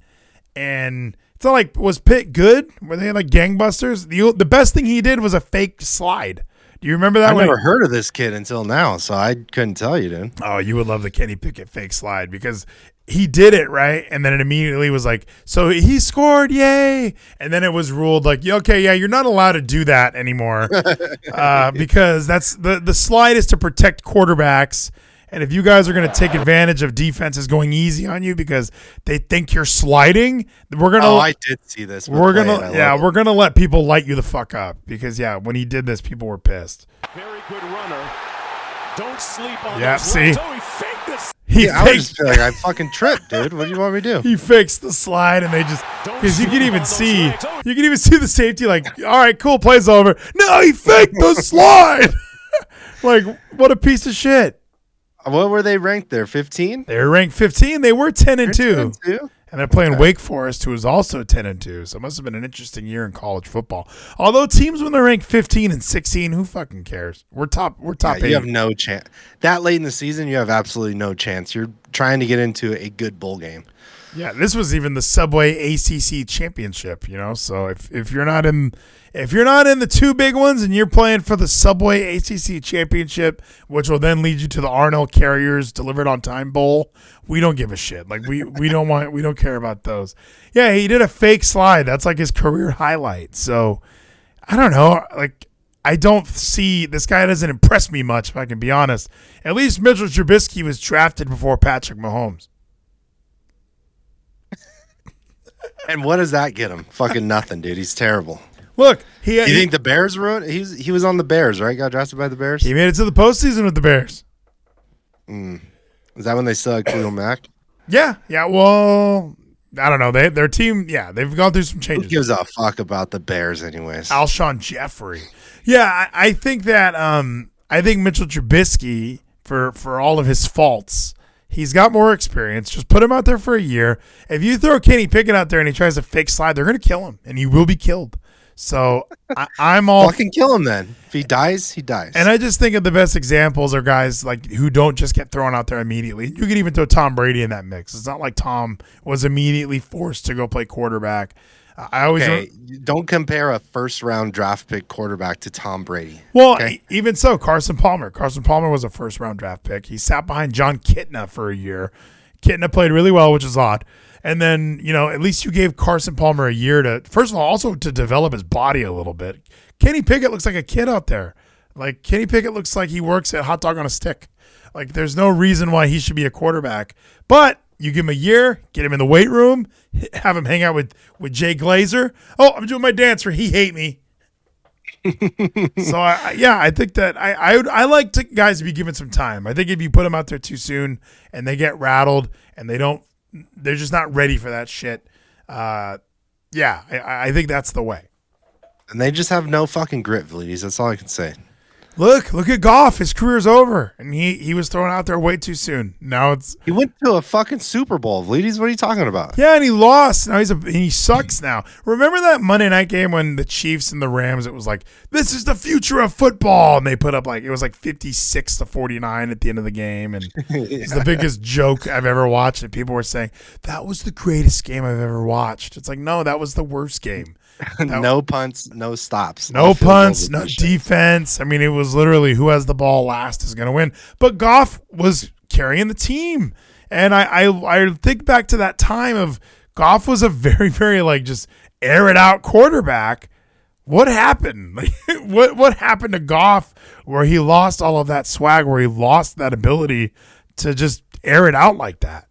and it's not like was Pitt good? Were they like gangbusters? The the best thing he did was a fake slide. Do you remember that? I've when he- never heard of this kid until now, so I couldn't tell you, dude. Oh, you would love the Kenny Pickett fake slide because he did it right, and then it immediately was like, so he scored, yay! And then it was ruled like, okay, yeah, you're not allowed to do that anymore uh, because that's the the slide is to protect quarterbacks. And if you guys are going to take advantage of defenses going easy on you because they think you're sliding, we're gonna Oh, I did see this. we're play, gonna yeah it. we're gonna let people light you the fuck up because yeah when he did this people were pissed. Very good runner. Don't sleep on Yeah, those see? runs. Oh, he faked this. He Yeah, I was just like, I fucking tripped, dude. What do you want me to do? he fixed the slide and they just because you can even see legs. Oh. you can even see the safety like all right cool plays over no he faked the slide like what a piece of shit What were they ranked there? 15? they're ranked 15 they were 10 and 2 Two? and they're playing Wake Forest who is also 10 and 2 so it must have been an interesting year in college football although teams when they're ranked 15 and 16 who fucking cares we're top we're top Yeah, eight you have no chance. That late in the season, you have absolutely no chance. You're trying to get into a good bowl game. Yeah, this was even the Subway ACC championship, you know. So if, if you're not in if you're not in the two big ones and you're playing for the Subway ACC championship, which will then lead you to the Arnold Carriers delivered on time bowl, we don't give a shit. Like we we don't want we don't care about those. Yeah, he did a fake slide. That's like his career highlight. So I don't know. Like I don't see this guy doesn't impress me much. If I can be honest, at least Mitchell Trubisky was drafted before Patrick Mahomes. And what does that get him? Fucking nothing, dude. He's terrible. Look, he You he- think the Bears wrote? He's he was on the Bears, right? Got drafted by the Bears. He made it to the postseason with the Bears. Is that when they still had Khalil Mack? Yeah, yeah. Well, I don't know. They their team, yeah, they've gone through some changes. Who gives a fuck about the Bears, anyways? Alshon Jeffery. Yeah, I, I think that um I think Mitchell Trubisky for for all of his faults, he's got more experience. Just put him out there for a year. If you throw Kenny Pickett out there and he tries to fake slide, they're gonna kill him, and he will be killed. So I, I'm all Fucking kill him then. If he dies, he dies. And I just think of the best examples are guys like who don't just get thrown out there immediately. You could even throw Tom Brady in that mix. It's not like Tom was immediately forced to go play quarterback. I always okay, don't compare a first round draft pick quarterback to Tom Brady. well, okay. even so, Carson Palmer. Carson Palmer was a first round draft pick. He sat behind Jon Kitna for a year. Kitna played really well, which is odd. And then you know, at least you gave Carson Palmer a year to first of all, also to develop his body a little bit. Kenny Pickett looks like a kid out there. Like Kenny Pickett looks like he works at Hot Dog on a Stick. Like there's no reason why he should be a quarterback. But you give him a year, get him in the weight room, have him hang out with with Jay Glazer. Oh, I'm doing my dance for he hate me. so I, I- yeah, I think that I I, would, I like to, guys to be given some time. I think if you put them out there too soon and they get rattled and they don't, they're just not ready for that shit. Uh, yeah, I, I think that's the way. And they just have no fucking grit, Vlides. That's all I can say. Look, look at Goff. His career's over, and he he was thrown out there way too soon. Now it's He went to a fucking Super Bowl, Vlides. What are you talking about? yeah, and he lost. Now he's a he sucks now. Remember that Monday night game when the Chiefs and the Rams? It was like this is the future of football, and they put up like it was like fifty six to forty nine at the end of the game, and it's the biggest joke I've ever watched. And people were saying that was the greatest game I've ever watched. It's like no, that was the worst game. no punts, no stops. No field punts, no defense. I mean, it was literally who has the ball last is going to win. But Goff was carrying the team, and I, I I think back to that time of Goff was a very, very like just air it out quarterback. What happened? Like, what what happened to Goff where he lost all of that swag, where he lost that ability to just air it out like that?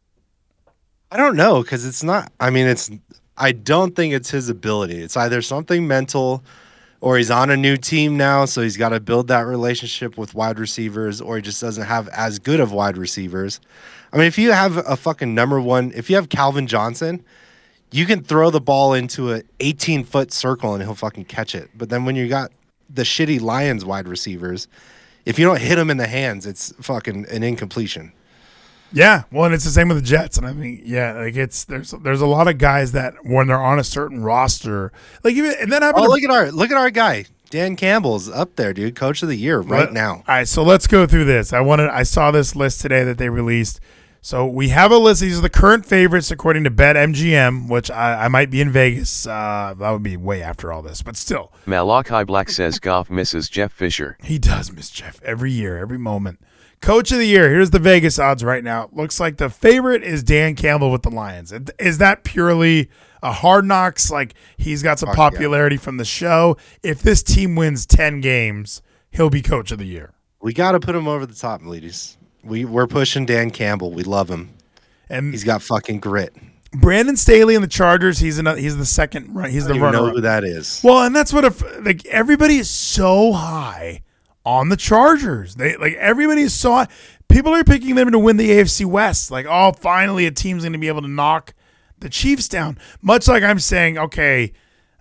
I don't know because it's not. I mean, it's. I don't think it's his ability. It's either something mental, or he's on a new team now, so he's got to build that relationship with wide receivers, or he just doesn't have as good of wide receivers. I mean, if you have a fucking number one, if you have Calvin Johnson, you can throw the ball into a 18 foot circle and he'll fucking catch it. But then when you got the shitty Lions wide receivers, if you don't hit him in the hands, it's fucking an incompletion. Yeah, well, and it's the same with the Jets, and I mean, yeah, like it's there's there's a lot of guys that when they're on a certain roster, like even and that happened. Oh, to- look at our look at our guy Dan Campbell's up there, dude. Coach of the year right Let- now. All right, so let's go through this. I wanted I saw this list today that they released. So we have a list. These are the current favorites according to BetMGM, which I, I might be in Vegas. Uh, that would be way after all this, but still, Malachi Black says Goff misses Jeff Fisher. he does miss Jeff every year, every moment. Coach of the year. Here's the Vegas odds right now. Looks like the favorite is Dan Campbell with the Lions. Is that purely a hard knocks? Like he's got some popularity from the show. If this team wins ten games, he'll be coach of the year. We got to put him over the top, ladies. We we're pushing Dan Campbell. We love him. And He's got fucking grit. Brandon Staley and the Chargers. He's another, he's the second. He's the even know who that is. Well, and that's what if like everybody is so high on the Chargers. They like everybody saw. People are picking them to win the AFC West. Like, oh, finally a team's going to be able to knock the Chiefs down. Much like I'm saying, okay,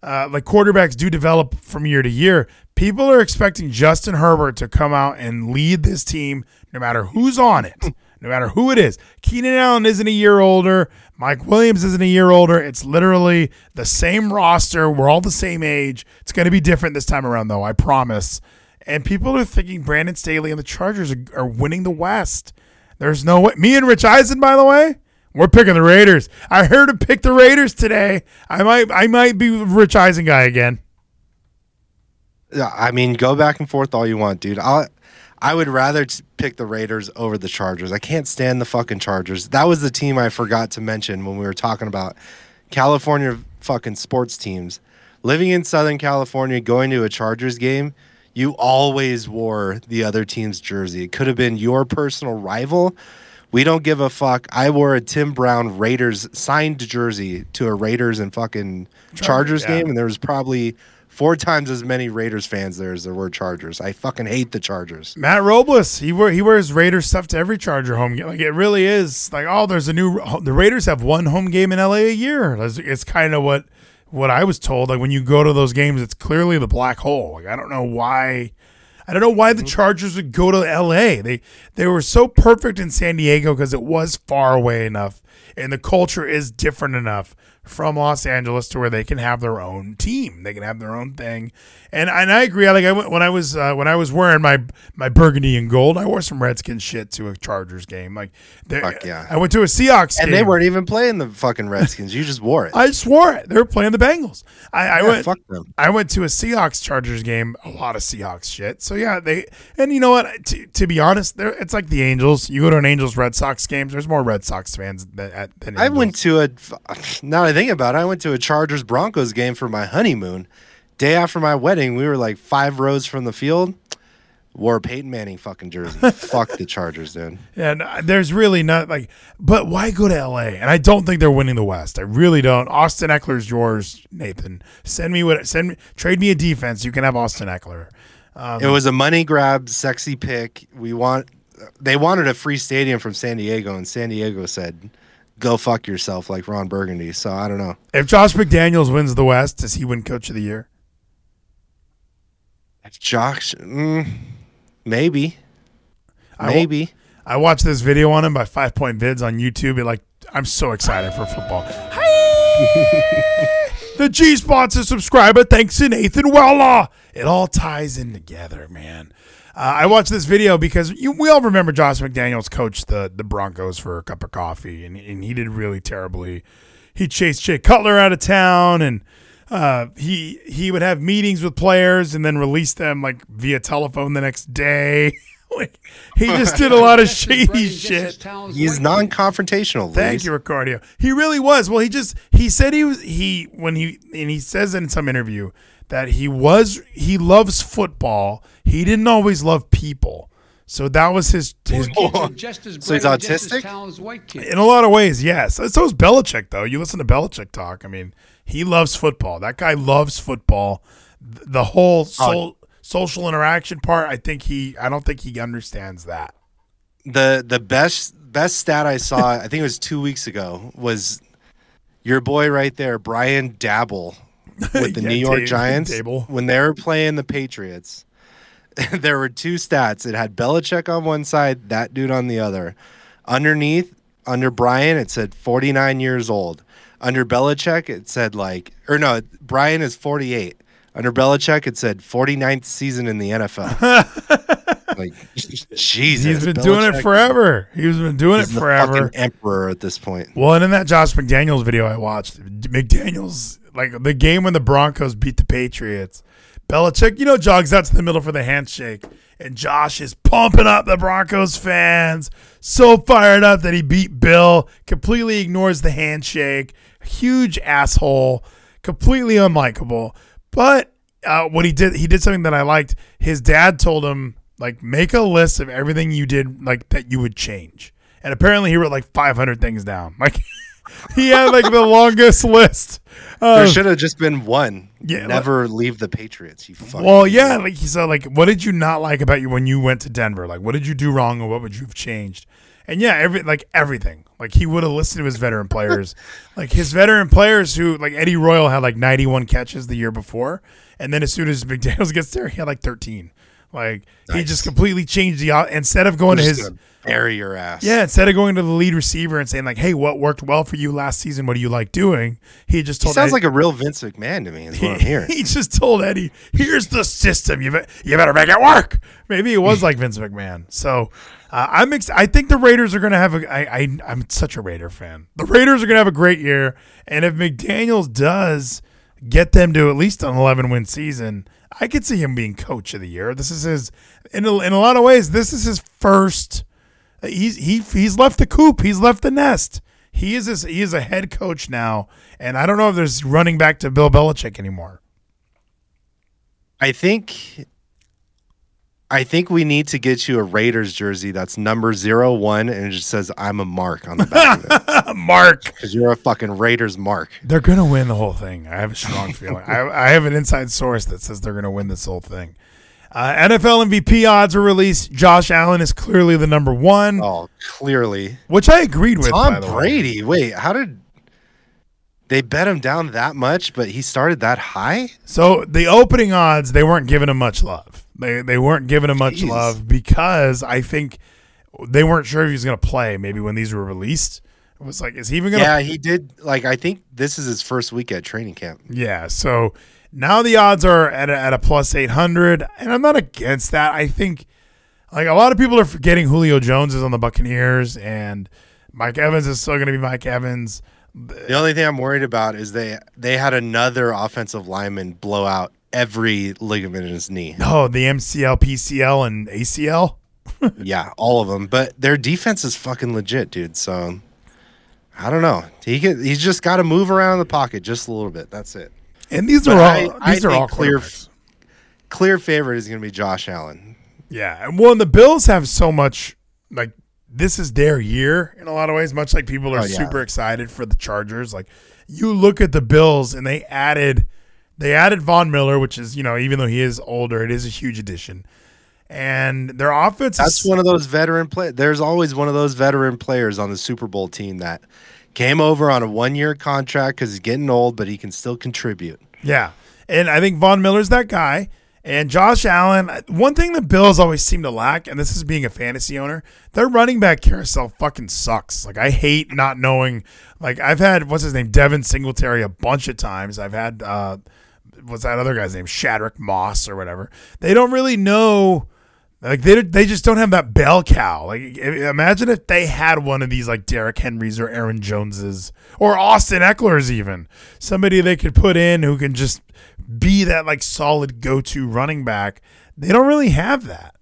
uh, like quarterbacks do develop from year to year. People are expecting Justin Herbert to come out and lead this team, no matter who's on it, no matter who it is. Keenan Allen isn't a year older. Mike Williams isn't a year older. It's literally the same roster. We're all the same age. It's going to be different this time around, though. I promise. And people are thinking Brandon Staley and the Chargers are, are winning the West. There's no way. Me and Rich Eisen, by the way, we're picking the Raiders. I heard him pick the Raiders today. I might, I might be Rich Eisen guy again. Yeah, I mean, go back and forth all you want, dude. I I would rather pick the Raiders over the Chargers. I can't stand the fucking Chargers. That was the team I forgot to mention when we were talking about California fucking sports teams. Living in Southern California, going to a Chargers game, you always wore the other team's jersey. It could have been your personal rival. We don't give a fuck. I wore a Tim Brown Raiders signed jersey to a Raiders and fucking Chargers yeah. game, and there was probably four times as many Raiders fans there as there were Chargers. I fucking hate the Chargers. Matt Robles, he wear, he wears Raiders stuff to every Charger home game. Like it really is like oh, there's a new. The Raiders have one home game in LA a year. It's, it's kind of what what I was told. Like when you go to those games, it's clearly the black hole. Like I don't know why. I don't know why the mm-hmm. Chargers would go to LA. They they were so perfect in San Diego because it was far away enough, and the culture is different enough from Los Angeles to where they can have their own team. They can have their own thing, and and I agree. I like I went when I was uh, when I was wearing my my burgundy and gold, I wore some Redskins shit to a Chargers game. Like Fuck yeah. I went to a Seahawks game. And game. they weren't even playing the fucking Redskins. You just wore it. I just wore it. They were playing the Bengals. I, I Yeah, went. fuck them. I went to a Seahawks Chargers game. A lot of Seahawks shit. So yeah, they and you know what? To, to be honest, it's like the Angels. You go to an Angels Red Sox game. There's more Red Sox fans than, at- than I went to a. That I think about it, I went to a Chargers Broncos game for my honeymoon. Day after my wedding, we were like five rows from the field. Wore a Peyton Manning fucking jersey. Fuck the Chargers, dude. And uh, there's really not like, but why go to LA? And I don't think they're winning the West. I really don't. Austin Ekeler's yours, Nathan. Send me what? Send me trade me a defense. You can have Austin Ekeler. it was a money grab, sexy pick. We want. They wanted a free stadium from San Diego, and San Diego said, "Go fuck yourself," like Ron Burgundy. So I don't know. If Josh McDaniels wins the West, does he win Coach of the Year? If Josh, mm, maybe, I maybe. I watched this video on him by Five Point Vids on YouTube. It like I'm so excited for football. the G Spot's a subscriber. Thanks to Nathan Weller. It all ties in together, man. Uh, I watched this video because you, we all remember Josh McDaniels coached the the Broncos for a cup of coffee, and, and he did really terribly. He chased Jay Cutler out of town, and uh, he he would have meetings with players and then release them like via telephone the next day. like, he just did a lot of shady shit. He's non-confrontational. Thank you, Ricardo. He really was. Well, he just he said he was he when he and he says in some interview that he was he loves football. He didn't always love people. So that was his his just as So he's bright just autistic? as talented as white kids. in a lot of ways, yes. So is Belichick though. You listen to Belichick talk. I mean, he loves football. That guy loves football. The whole oh, so, social interaction part, I think he I don't think he understands that. the the best best stat I saw, I think it was two weeks ago, was your boy right there, Brian Daboll, with the Yeah, New York Ta- Giants Daboll. when they were playing the Patriots. there were two stats. It had Belichick on one side, that dude on the other. Underneath, under Brian, it said 49 years old. Under Belichick, it said like, or no, Brian is 48. Under Belichick, it said 49th season in the NFL. like, Jesus. He's been doing it forever. He's been doing it the forever. fucking emperor at this point. Well, and in that Josh McDaniels video I watched, McDaniels like the game when the Broncos beat the Patriots. Belichick, you know, jogs out to the middle for the handshake, and Josh is pumping up the Broncos fans, so fired up that he beat Bill. Completely ignores the handshake. Huge asshole. Completely unlikable. But uh, what he did, he did something that I liked. His dad told him like make a list of everything you did like that you would change. And apparently he wrote like 500 things down. Like he had like the longest list. There should have just been one. Yeah, Never leave the Patriots. You fucking. well, yeah, like he said, like what did you not like about you when you went to Denver? Like what did you do wrong, or what would you have changed? And yeah, every like everything. Like he would have listened to his veteran players, like his veteran players who like Eddie Royal had like 91 catches the year before, and then as soon as McDaniels gets there, he had like 13. Like he just completely changed the instead of going to his gonna bury your ass. Yeah, instead of going to the lead receiver and saying like, "Hey, what worked well for you last season? What do you like doing?" He just He told. sounds Eddie, like a real Vince McMahon to me. Is what I'm hearing. he just told Eddie, "Here's the system. You be- you better make it work." Maybe it was like Vince McMahon. So uh, I'm ex- I think the Raiders are going to have a. I, I I'm such a Raider fan. The Raiders are going to have a great year, and if McDaniels does get them to at least an 11 win season, I could see him being coach of the year. This is his in a, in a lot of ways. This is his first. He's he he's left the coop. He's left the nest. He is his, he is a head coach now, and I don't know if there's running back to Bill Belichick anymore. I think. I think we need to get you a Raiders jersey that's number zero one and it just says "I'm a Mark" on the back of it Mark, because you're a fucking Raiders Mark. they're gonna win the whole thing. I have a strong feeling. I, I have an inside source that says they're gonna win this whole thing. Uh, NFL MVP odds were released. Josh Allen is clearly the number one, Oh, clearly. which I agreed with. by Tom the way. Brady. Wait, how did they bet him down that much? But he started that high. So the opening odds, they weren't giving him much love. They they weren't giving him much Jeez. love because I think they weren't sure if he was going to play. Maybe when these were released, it was like, is he even going to? Yeah, he did. Like I think this is his first week at training camp. Yeah. So now the odds are at a, at a plus eight hundred, and I'm not against that. I think like a lot of people are forgetting Julio Jones is on the Buccaneers, and Mike Evans is still going to be Mike Evans. The only thing I'm worried about is they they had another offensive lineman blow out every ligament in his knee. Oh, the MCL, PCL, and ACL. yeah, all of them. But their defense is fucking legit, dude. So I don't know. He can, he's just got to move around the pocket just a little bit. That's it. And these But are all I- these I are all clear- quarterbacks. Clear favorite is going to be Josh Allen. Yeah, and well, and the Bills have so much like this is their year in a lot of ways. Much like people are Oh, yeah. super excited for the Chargers. Like you look at the Bills, and they added they added Von Miller, which is you know even though he is older, it is a huge addition. And their offense That's is one of those veteran play. There's always one of those veteran players on the Super Bowl team that came over on a one year contract because he's getting old, but he can still contribute. Yeah. And I think Von Miller's that guy. And Josh Allen, one thing the Bills always seem to lack, and this is being a fantasy owner, their running back carousel fucking sucks. Like I hate not knowing. Like I've had what's his name, Devin Singletary, a bunch of times. I've had uh, what's that other guy's name, Shadrick Moss or whatever. They don't really know. Like they they just don't have that bell cow. Like imagine if they had one of these like Derrick Henrys or Aaron Joneses or Austin Ekeler's even somebody they could put in who can just be that like solid go to running back. They don't really have that.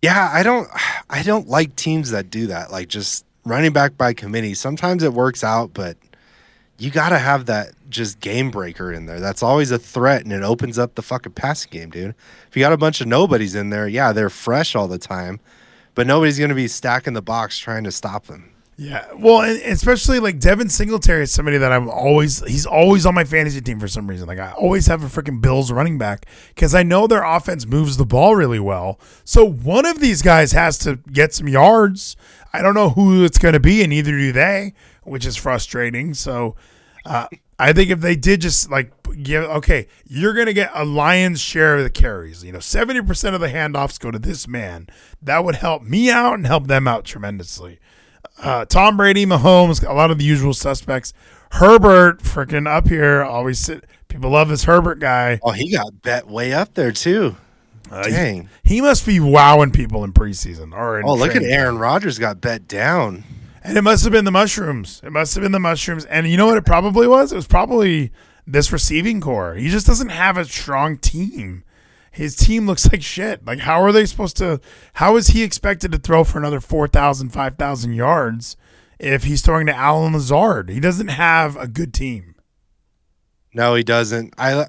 Yeah, I don't I don't like teams that do that. Like just running back by committee. Sometimes it works out, but you got to have that just game breaker in there. That's always a threat and it opens up the fucking passing game, dude. If you got a bunch of nobodies in there, yeah, they're fresh all the time, but nobody's going to be stacking the box trying to stop them. Yeah, well, and especially like Devin Singletary is somebody that I'm always he's always on my fantasy team for some reason. Like I always have a freaking Bills running back because I know their offense moves the ball really well. So one of these guys has to get some yards. I don't know who it's going to be, and neither do they, which is frustrating. So uh, I think if they did just like give okay, you're going to get a lion's share of the carries. You know, seventy percent of the handoffs go to this man. That would help me out and help them out tremendously uh, Tom Brady, Mahomes, a lot of the usual suspects. Herbert, freaking up here, always sit. People love this Herbert guy. Oh, he got bet way up there too. Uh, Dang. He, he must be wowing people in preseason. Or in Oh, look at. Aaron Rodgers got bet down. And it must have been the mushrooms. It must have been the mushrooms. And you know what it probably was? It was probably this receiving corps. He just doesn't have a strong team. His team looks like shit. Like, how are they supposed to? How is he expected to throw for another 4,000, 5,000 yards if he's throwing to Allen Lazard? He doesn't have a good team. No, he doesn't. I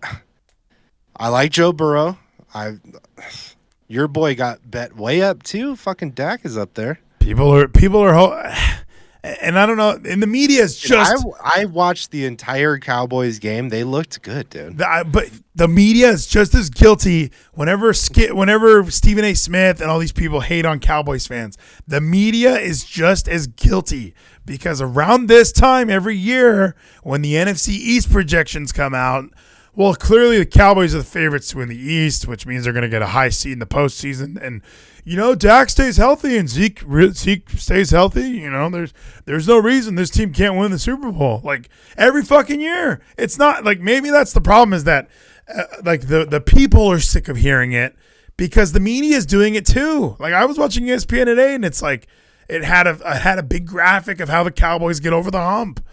I like Joe Burrow. I your boy got bet way up too. Fucking Dak is up there. People are people are, ho- and I don't know. And the media is just. I, I watched the entire Cowboys game. They looked good, dude. The, I- but the media is just as guilty whenever skit, whenever Stephen A. Smith and all these people hate on Cowboys fans. The media is just as guilty because around this time every year, when the NFC East projections come out, well, clearly the Cowboys are the favorites to win the East, which means they're going to get a high seed in the postseason. And you know, Dak stays healthy and Zeke Zeke stays healthy. You know, there's there's no reason this team can't win the Super Bowl. Like every fucking year, it's not like maybe that's the problem is that uh, like the the people are sick of hearing it because the media is doing it too. Like I was watching ESPN today, and it's like it had a it had a big graphic of how the Cowboys get over the hump.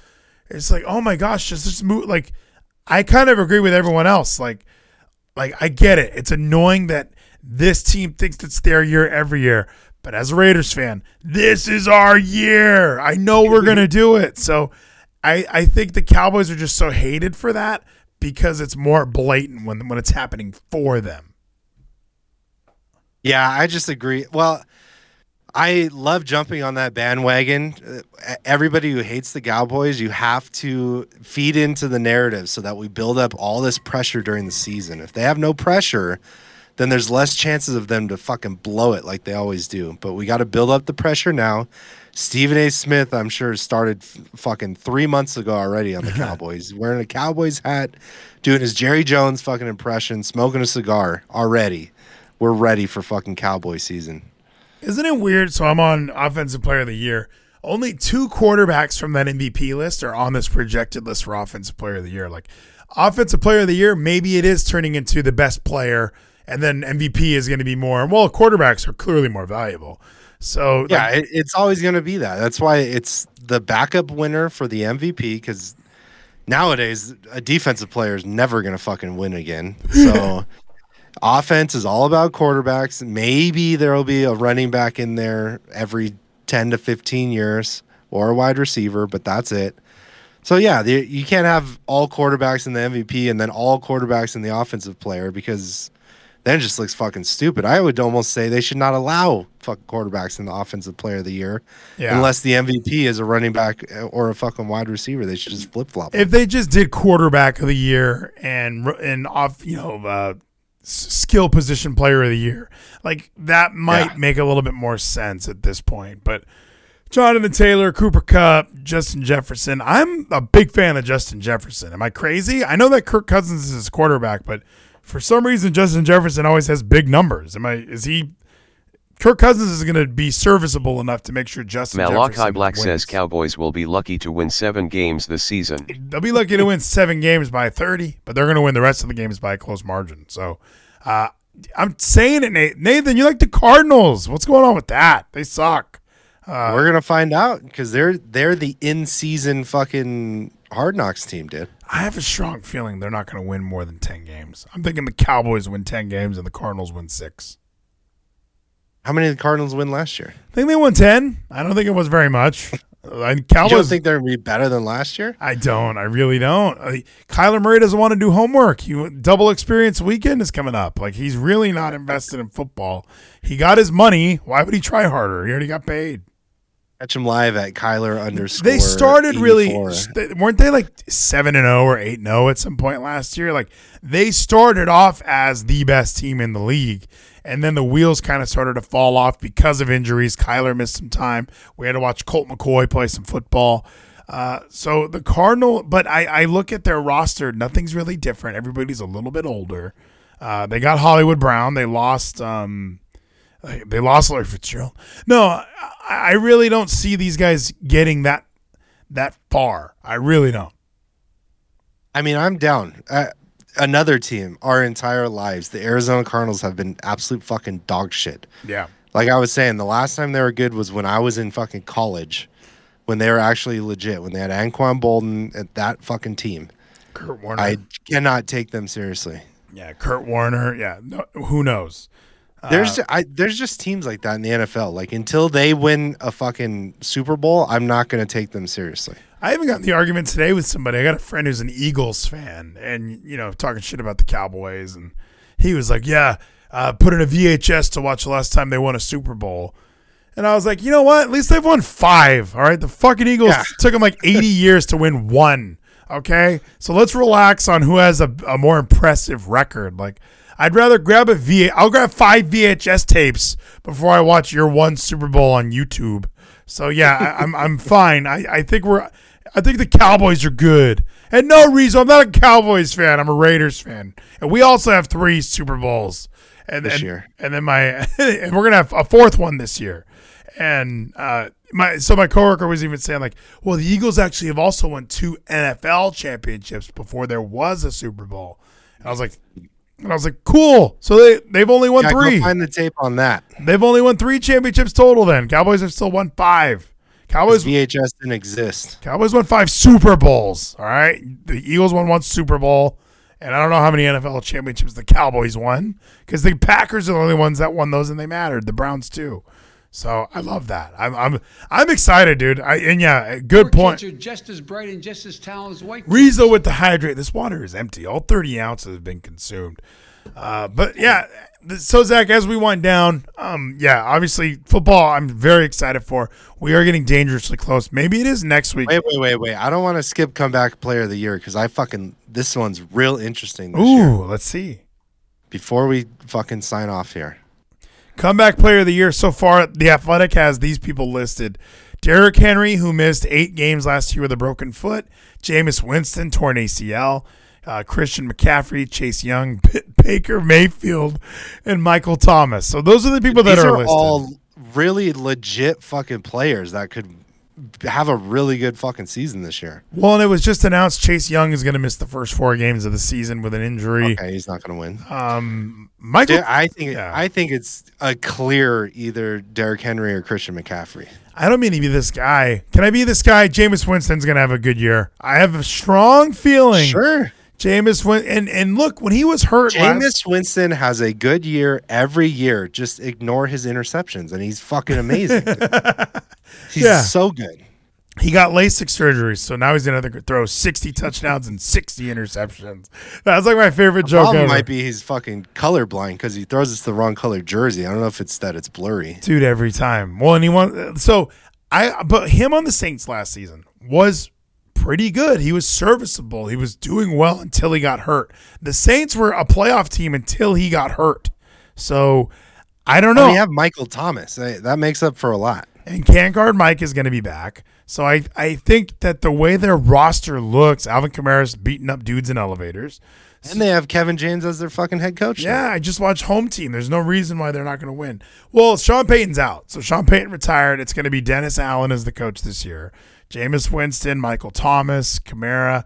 It's like, oh my gosh, just just move. Like I kind of agree with everyone else. Like like I get it. It's annoying that this team thinks it's their year every year. But as a Raiders fan, this is our year. I know we're gonna do it. So I I think the Cowboys are just so hated for that because it's more blatant when when it's happening for them. Yeah, I just agree. Well, I love jumping on that bandwagon. Everybody who hates the Cowboys, you have to feed into the narrative so that we build up all this pressure during the season. If they have no pressure, then there's less chances of them to fucking blow it like they always do. But we got to build up the pressure now. Stephen A. Smith, I'm sure, started f- fucking three months ago already on the Cowboys, wearing a Cowboys hat, doing his Jerry Jones fucking impression, smoking a cigar already. We're ready for fucking Cowboy season. Isn't it weird? So I'm on Offensive Player of the Year. Only two quarterbacks from that MVP list are on this projected list for Offensive Player of the Year. Like Offensive Player of the Year, maybe it is turning into the best player, and then MVP is going to be more. Well, quarterbacks are clearly more valuable. So Yeah, like, it, it's always going to be that. That's why it's the backup winner for the MVP because nowadays a defensive player is never going to fucking win again. So offense is all about quarterbacks. Maybe there will be a running back in there every 10 to 15 years or a wide receiver, but that's it. So yeah, the, you can't have all quarterbacks in the MVP and then all quarterbacks in the offensive player because then it just looks fucking stupid. I would almost say they should not allow fucking quarterbacks in the offensive player of the year yeah. unless the MVP is a running back or a fucking wide receiver. They should just flip flop. if they just did quarterback of the year and and off, you know, uh, skill position player of the year, like that might Yeah. make a little bit more sense at this point. But Jonathan Taylor, Cooper Kupp, Justin Jefferson. I'm a big fan of Justin Jefferson. Am I crazy? I know that Kirk Cousins is his quarterback, but for some reason Justin Jefferson always has big numbers. Am I? Is he? Kirk Cousins is going to be serviceable enough to make sure Justin Malachi Jefferson Black wins. says Cowboys will be lucky to win seven games this season. They'll be lucky to win seven games by 30, but they're going to win the rest of the games by a close margin. So uh, I'm saying it, Nate. Nathan, you like the Cardinals. What's going on with that? They suck. Uh, We're gonna find out because they're they're the in season fucking hard knocks team, did. I have a strong feeling they're not going to win more than 10 games. I'm thinking the Cowboys win 10 games and the Cardinals win six. How many did the Cardinals win last year? I think they won ten. I don't think it was very much. I You don't think they're gonna be better than last year? I don't. I really don't. Uh, Kyler Murray doesn't want to do homework. He double experience weekend is coming up. Like he's really not invested in football. He got his money. Why would he try harder? He already got paid. Catch them live at Kyler underscore. They started really, 84. they- weren't they like seven and zero or eight and zero at some point last year? Like they started off as the best team in the league, and then the wheels kind of started to fall off because of injuries. Kyler missed some time. We had to watch Colt McCoy play some football. Uh, so the Cardinal, but I, I look at their roster. Nothing's really different. Everybody's a little bit older. Uh, they got Hollywood Brown. They lost. Um, they lost Larry Fitzgerald. No, I, I really don't see these guys getting that that far. I really don't. I mean, I'm down. Uh, another team, our entire lives, the Arizona Cardinals have been absolute fucking dog shit. Yeah. Like I was saying, the last time they were good was when I was in fucking college, when they were actually legit, when they had Anquan Boldin at that fucking team. Kurt Warner. I cannot take them seriously. yeah, Kurt Warner. Yeah. No, who knows? There's Uh, I, there's just teams like that in the NFL. Like until they win a fucking Super Bowl, I'm not going to take them seriously. I even got in the argument today with somebody. I got a friend who's an Eagles fan, and you know, talking shit about the Cowboys, and he was like, "Yeah, uh, put in a VHS to watch the last time they won a Super Bowl." And I was like, you know what? At least they've won five. All right, the fucking Eagles Yeah. took them like eighty years to win one. Okay, so let's relax on who has a, a more impressive record. Like, I'd rather grab a V. I'll grab five VHS tapes before I watch your one Super Bowl on YouTube. So yeah, I, I'm I'm fine. I, I think we're I think the Cowboys are good. And no reason I'm not a Cowboys fan. I'm a Raiders fan. And we also have three Super Bowls. And This and, year. And then my and we're gonna have a fourth one this year. And uh my so my coworker was even saying like, well, the Eagles actually have also won two NFL championships before there was a Super Bowl. And I was like and I was like, cool. So they they've only won Yeah, three. find the tape on that. They've only won three championships total. Then Cowboys have still won five. Cowboys VHS didn't exist. Cowboys won five Super Bowls. All right, the Eagles won one Super Bowl, and I don't know how many NFL championships the Cowboys won because the Packers are the only ones that won those, and they mattered. The Browns too. So I love that. I'm I'm I'm excited, dude. I and yeah, good point. Kids are just as bright and just as talented as white. Rizzo with the hydrate. This water is empty. All 30 ounces have been consumed. Uh, but yeah, so Zach, as we wind down, um, yeah, obviously football. I'm very excited for. We are getting dangerously close. Maybe it is next week. Wait, wait, wait, wait. I don't want to skip comeback player of the year because I fucking this one's real interesting this year. Ooh, let's see. Before we fucking sign off here. Comeback player of the year so far. The Athletic has these people listed: Derrick Henry, who missed eight games last year with a broken foot; Jameis Winston, torn ACL; uh, Christian McCaffrey, Chase Young, Baker Mayfield, and Michael Thomas. So those are the people that are, are listed. all really legit fucking players that could have a really good fucking season this year. well, and it was just announced Chase Young is going to miss the first four games of the season with an injury. Okay, he's not going to win. Um, Michael, I think Yeah. I think it's a clear either Derrick Henry or Christian McCaffrey. I don't mean to be this guy. Can I be this guy? Jameis Winston's going to have a good year. I have a strong feeling. Sure. Jameis Win and and look when he was hurt. Jameis last, Winston has a good year every year. Just ignore his interceptions, and he's fucking amazing. he's Yeah. so good. he got LASIK surgery, so now he's gonna throw sixty touchdowns and sixty interceptions. That's like my favorite joke Problem ever. might be he's fucking colorblind because he throws us the wrong color jersey. I don't know if it's that it's blurry. dude every time. Well, and he won. So I, but him on the Saints last season was pretty good. He was serviceable. He was doing well until he got hurt. The Saints were a playoff team until he got hurt. So I don't know. We have Michael Thomas. That makes up for a lot. And can't guard Mike is going to be back. So I, I think that the way their roster looks, Alvin Kamara's beating up dudes in elevators. And they have Kevin James as their fucking head coach. now. Yeah, I just watched home team. There's no reason why they're not going to win. Well, Sean Payton's out. So Sean Payton retired. It's going to be Dennis Allen as the coach this year. Jameis Winston, Michael Thomas, Kamara.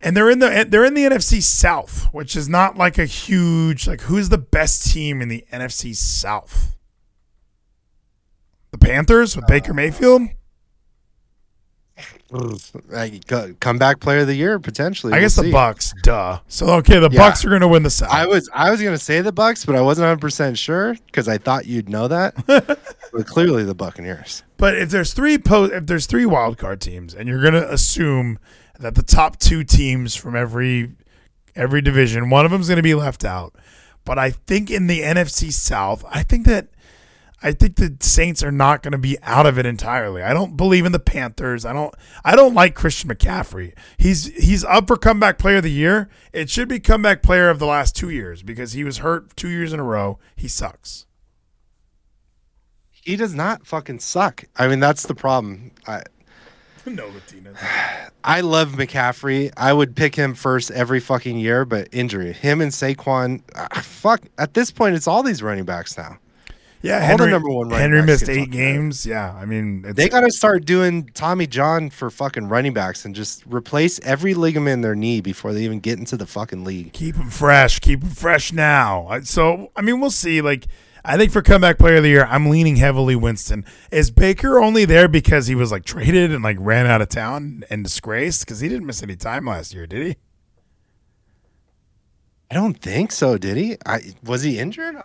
And they're in the they're in the NFC South, which is not like a huge like who's the best team in the NFC South? The Panthers with Baker uh. Mayfield? Comeback player of the year potentially. I We'll guess the. Bucks, duh. So okay, the Yeah. Bucks are going to win the South. I was I was gonna say the Bucks, but I wasn't 100 percent sure because I thought you'd know that. but clearly the Buccaneers. But if there's three po- if there's three wild card teams, and you're gonna assume that the top two teams from every every division, one of them's gonna be left out. But I think in the NFC South, I think that I think the Saints are not going to be out of it entirely. I don't believe in the Panthers. I don't. I don't like Christian McCaffrey. He's he's up for comeback player of the year. It should be comeback player of the last two years because he was hurt two years in a row. He sucks. He does not fucking suck. I mean, that's the problem. I no, Latinas. I love McCaffrey. I would pick him first every fucking year, but injury. Him and Saquon. ah, fuck. At this point, it's all these running backs now. Yeah, All the Henry, number one Henry missed eight about. games. Yeah, I mean, it's, They got to start doing Tommy John for fucking running backs and just replace every ligament in their knee before they even get into the fucking league. keep them fresh. Keep them fresh now. So, I mean, we'll see. Like, I think for comeback player of the year, I'm leaning heavily Winston. Is Baker only there because he was like traded and like ran out of town and disgraced? Because he didn't miss any time last year, did he? I don't think so, did he? I, was he injured?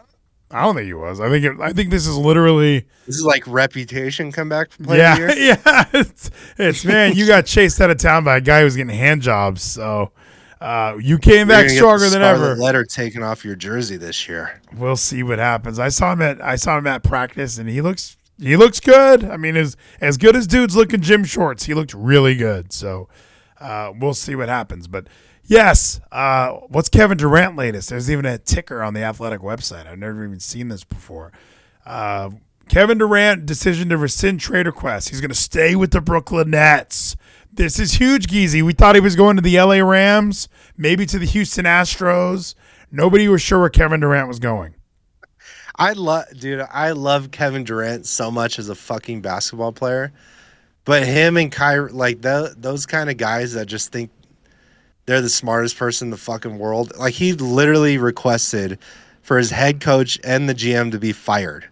I don't think he was. I think it, I think this is literally This is like reputation comeback player yeah yeah. It's, it's man, you got chased out of town by a guy who was getting hand jobs. So uh, you came back stronger than ever. Letter taken off your jersey this year. we'll see what happens. I saw him at I saw him at practice, and he looks he looks good. I mean, as as good as dudes look in gym shorts, he looked really good. So uh, we'll see what happens. But yes, uh, what's Kevin Durant latest? There's even a ticker on the Athletic website. I've never even seen this before. Uh, Kevin Durant decision to rescind trade request. He's going to stay with the Brooklyn Nets. This is huge, Geezy. We thought he was going to the LA Rams, maybe to the Houston Astros. Nobody was sure where Kevin Durant was going. I love, dude. I love Kevin Durant so much as a fucking basketball player, but him and Kyrie, like tho- those kind of guys that just think they're the smartest person in the fucking world. Like he literally requested for his head coach and the GM to be fired,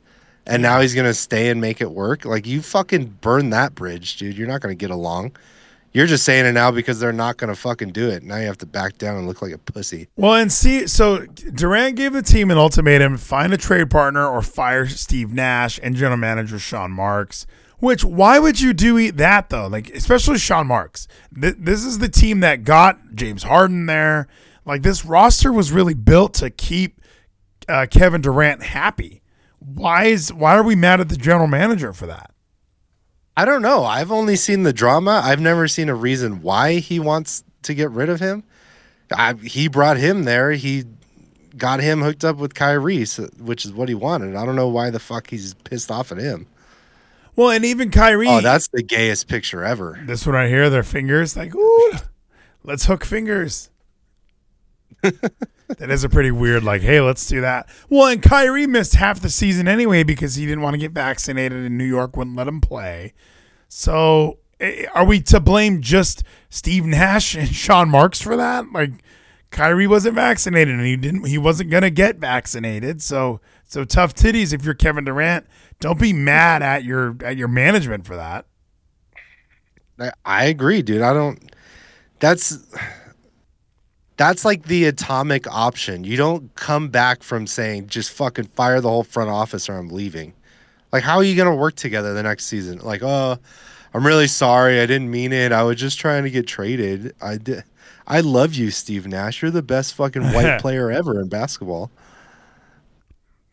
and now he's gonna stay and make it work. Like you fucking burn that bridge, dude. You're not gonna get along. You're just saying it now because they're not gonna fucking do it. Now you have to back down and look like a pussy. Well, and see, so Durant gave the team an ultimatum: find a trade partner or fire Steve Nash and general manager Sean Marks. Which, why would you do eat that though? Like, especially Sean Marks. Th- this is the team that got James Harden there. Like, this roster was really built to keep uh, Kevin Durant happy. Why is why are we mad at the general manager for that? I don't know. I've only seen the drama. I've never seen a reason why he wants to get rid of him. I, he brought him there. He got him hooked up with Kyrie, which is what he wanted. I don't know why the fuck he's pissed off at him. Well, and even Kyrie. Oh, that's the gayest picture ever. This one right here, their fingers, like, ooh, let's hook fingers. that is a pretty weird, like, hey, let's do that. Well, and Kyrie missed half the season anyway because he didn't want to get vaccinated and New York wouldn't let him play. So eh, are we to blame just Steve Nash and Sean Marks for that? Like, Kyrie wasn't vaccinated and he didn't he wasn't gonna get vaccinated. So so tough titties if you're Kevin Durant. Don't be mad at your at your management for that. I, agree, dude. I don't. That's that's like the atomic option. You don't come back from saying just fucking fire the whole front office or I'm leaving. Like, how are you gonna work together the next season? Like, oh, I'm really sorry. I didn't mean it. I was just trying to get traded. I did. I love you, Steve Nash. You're the best fucking white player ever in basketball.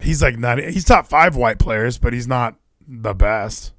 He's like not. He's top five white players, but he's not the best.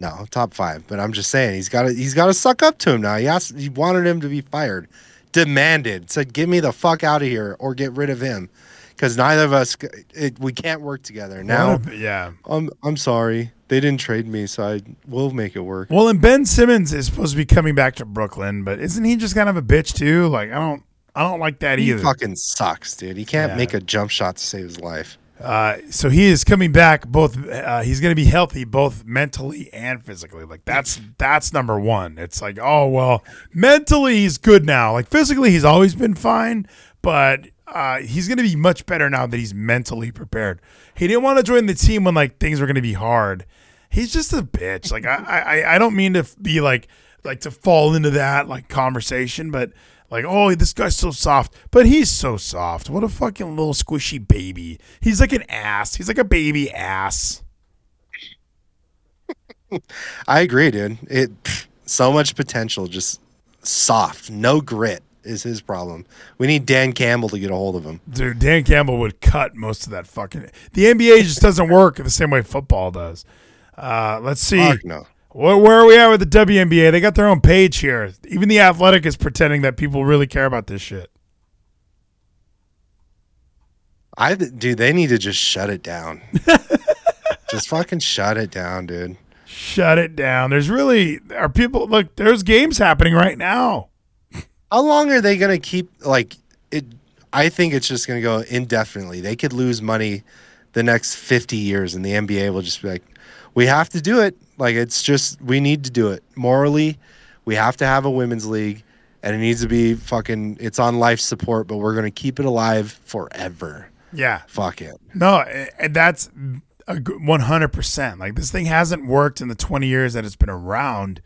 No, top five. But I'm just saying he's got to he's got to suck up to him now. He asked, he wanted him to be fired, demanded, said, "Get me the fuck out of here or get rid of him," because neither of us it, we can't work together now. A- yeah. I'm I'm sorry they didn't trade me, so I will make it work. Well, and Ben Simmons is supposed to be coming back to Brooklyn, but isn't he just kind of a bitch too? Like I don't, I don't like that He either. fucking sucks, dude. He can't Yeah. make a jump shot to save his life. Uh, so he is coming back. Both uh, he's going to be healthy, both mentally and physically. Like that's that's number one. It's like, oh well, mentally he's good now. Like physically, he's always been fine, but uh, he's going to be much better now that he's mentally prepared. He didn't want to join the team when like things were going to be hard. He's just a bitch. Like I, I I don't mean to be like like to fall into that like conversation, but like, oh, this guy's so soft, but he's so soft. What a fucking little squishy baby. He's like an ass. He's like a baby ass. I agree, dude. It so much potential, just soft, no grit is his problem. We need Dan Campbell to get a hold of him. Dude, Dan Campbell would cut most of that fucking. The NBA just doesn't work the same way football does. Uh, let's see. Fuck no. Where, where are we at with the WNBA? They got their own page here. Even the Athletic is pretending that people really care about this shit. I dude, they need to just shut it down. just fucking shut it down, dude. Shut it down. There's really are people look. There's games happening right now. How long are they gonna keep like it? I think it's just gonna go indefinitely. They could lose money the next fifty years, and the NBA will just be like, "We have to do it. Like it's just we need to do it morally. We have to have a women's league, and it needs to be fucking. It's on life support, but we're gonna keep it alive forever. Yeah. Fuck it. No, and that's one hundred percent. Like this thing hasn't worked in the twenty years that it's been around,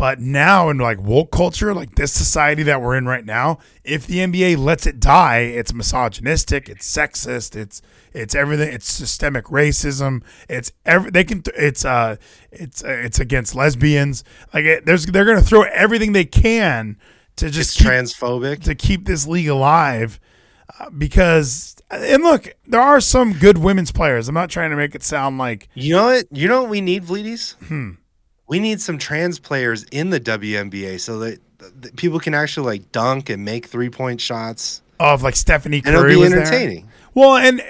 but now in like woke culture, like this society that we're in right now, if the NBA lets it die, it's misogynistic, it's sexist, it's it's everything, it's systemic racism, it's every they can it's uh it's uh, it's against lesbians. Like it, there's they're gonna throw everything they can to just keep, transphobic. to keep this league alive uh, because and look, there are some good women's players. I'm not trying to make it sound like You know what? You know what we need, Vleeties? Hmm. We need some trans players in the WNBA so that, that people can actually like dunk and make three point shots. Oh, of like Stephanie Curry be was there. entertaining. Well, and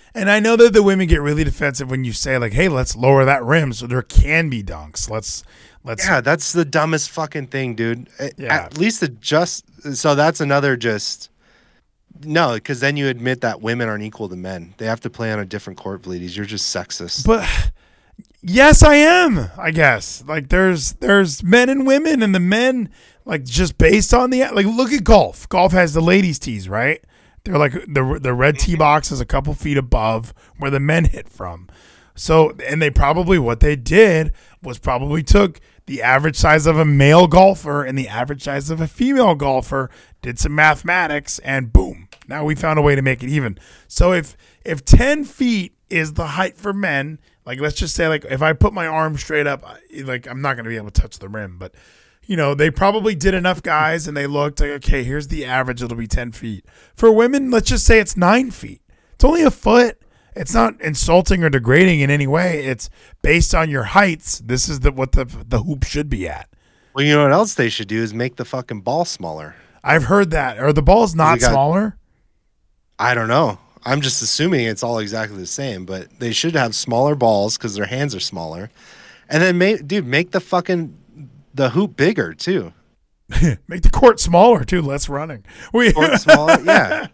and I know that the women get really defensive when you say like, "Hey, let's lower that rim so there can be dunks." Let's let's Yeah, that's the dumbest fucking thing, dude. Yeah. At least the just so that's another just no, because then you admit that women aren't equal to men. They have to play on a different court, Vleeties. You're just sexist. But yes, I am. I guess like there's there's men and women, and the men like just based on the like look at golf. Golf has the ladies' tees, right? They're like the the red tee mm-hmm. box is a couple feet above where the men hit from. So and they probably what they did was probably took the average size of a male golfer and the average size of a female golfer, did some mathematics, and boom, now we found a way to make it even. So if if ten feet is the height for men, like let's just say like if I put my arm straight up, I- like I'm not gonna be able to touch the rim, but you know they probably did enough guys and they looked like okay, here's the average, it'll be ten feet. For women, let's just say it's nine feet. It's only a foot. It's not insulting or degrading in any way. It's based on your heights. This is the what the the hoop should be at. well, you know what else they should do is make the fucking ball smaller. I've heard that. Are the balls not got- smaller? I don't know. I'm just assuming it's all exactly the same, but they should have smaller balls because their hands are smaller. And then, make, dude, make the fucking the hoop bigger too. Make the court smaller too. Less running. We Court smaller, yeah.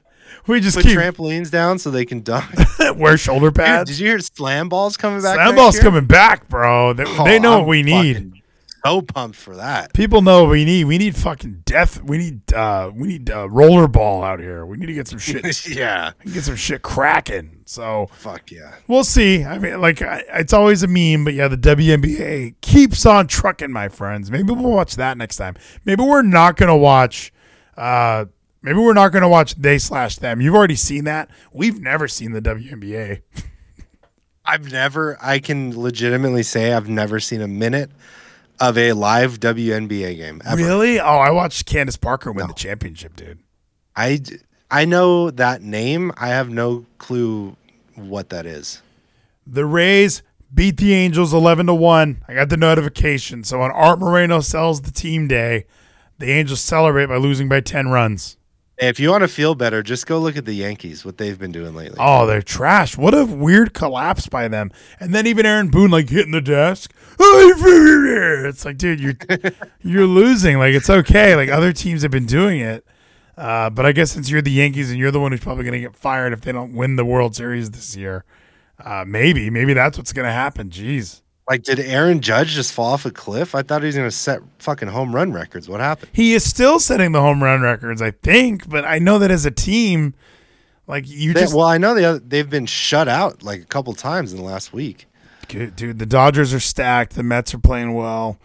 we just Put keep trampolines down so they can dunk. wear shoulder Dude, pads. did you hear slam balls coming back? Slam ball's year? coming back, bro. They, Oh, they know oh, I'm what we need. So pumped for that. People know we need. We need fucking death. We need uh we need uh, roller ball out here. We need to get some shit yeah. get some shit cracking. So Fuck yeah. we'll see. I mean, like I, it's always a meme, but yeah, the WNBA keeps on trucking, my friends. Maybe we'll watch that next time. Maybe we're not gonna watch. uh Maybe we're not gonna watch they slash them. You've already seen that. We've never seen the WNBA. I've never, I can legitimately say I've never seen a minute of a live WNBA game ever. Really? Oh, I watched Candace Parker win the championship, dude. I I know that name. I have no clue what that is. The Rays beat the Angels 11 to 1. I got the notification. So when Art Moreno sells the team day, the Angels celebrate by losing by 10 runs. If you want to feel better, just go look at the Yankees, what they've been doing lately. Oh, they're trash. What a weird collapse by them. And then even Aaron Boone like hitting the desk. It's like, dude, you're you're losing. Like it's okay. Like other teams have been doing it. Uh, but I guess since you're the Yankees and you're the one who's probably going to get fired if they don't win the World Series this year, uh, maybe maybe that's what's going to happen. Jeez. Like, did Aaron Judge just fall off a cliff? I thought he was going to set fucking home run records. What happened? He is still setting the home run records, I think, but I know that as a team, like you They- just well, I know they, they've been shut out like a couple times in the last week. Dude, dude, the Dodgers are stacked. The Mets are playing well.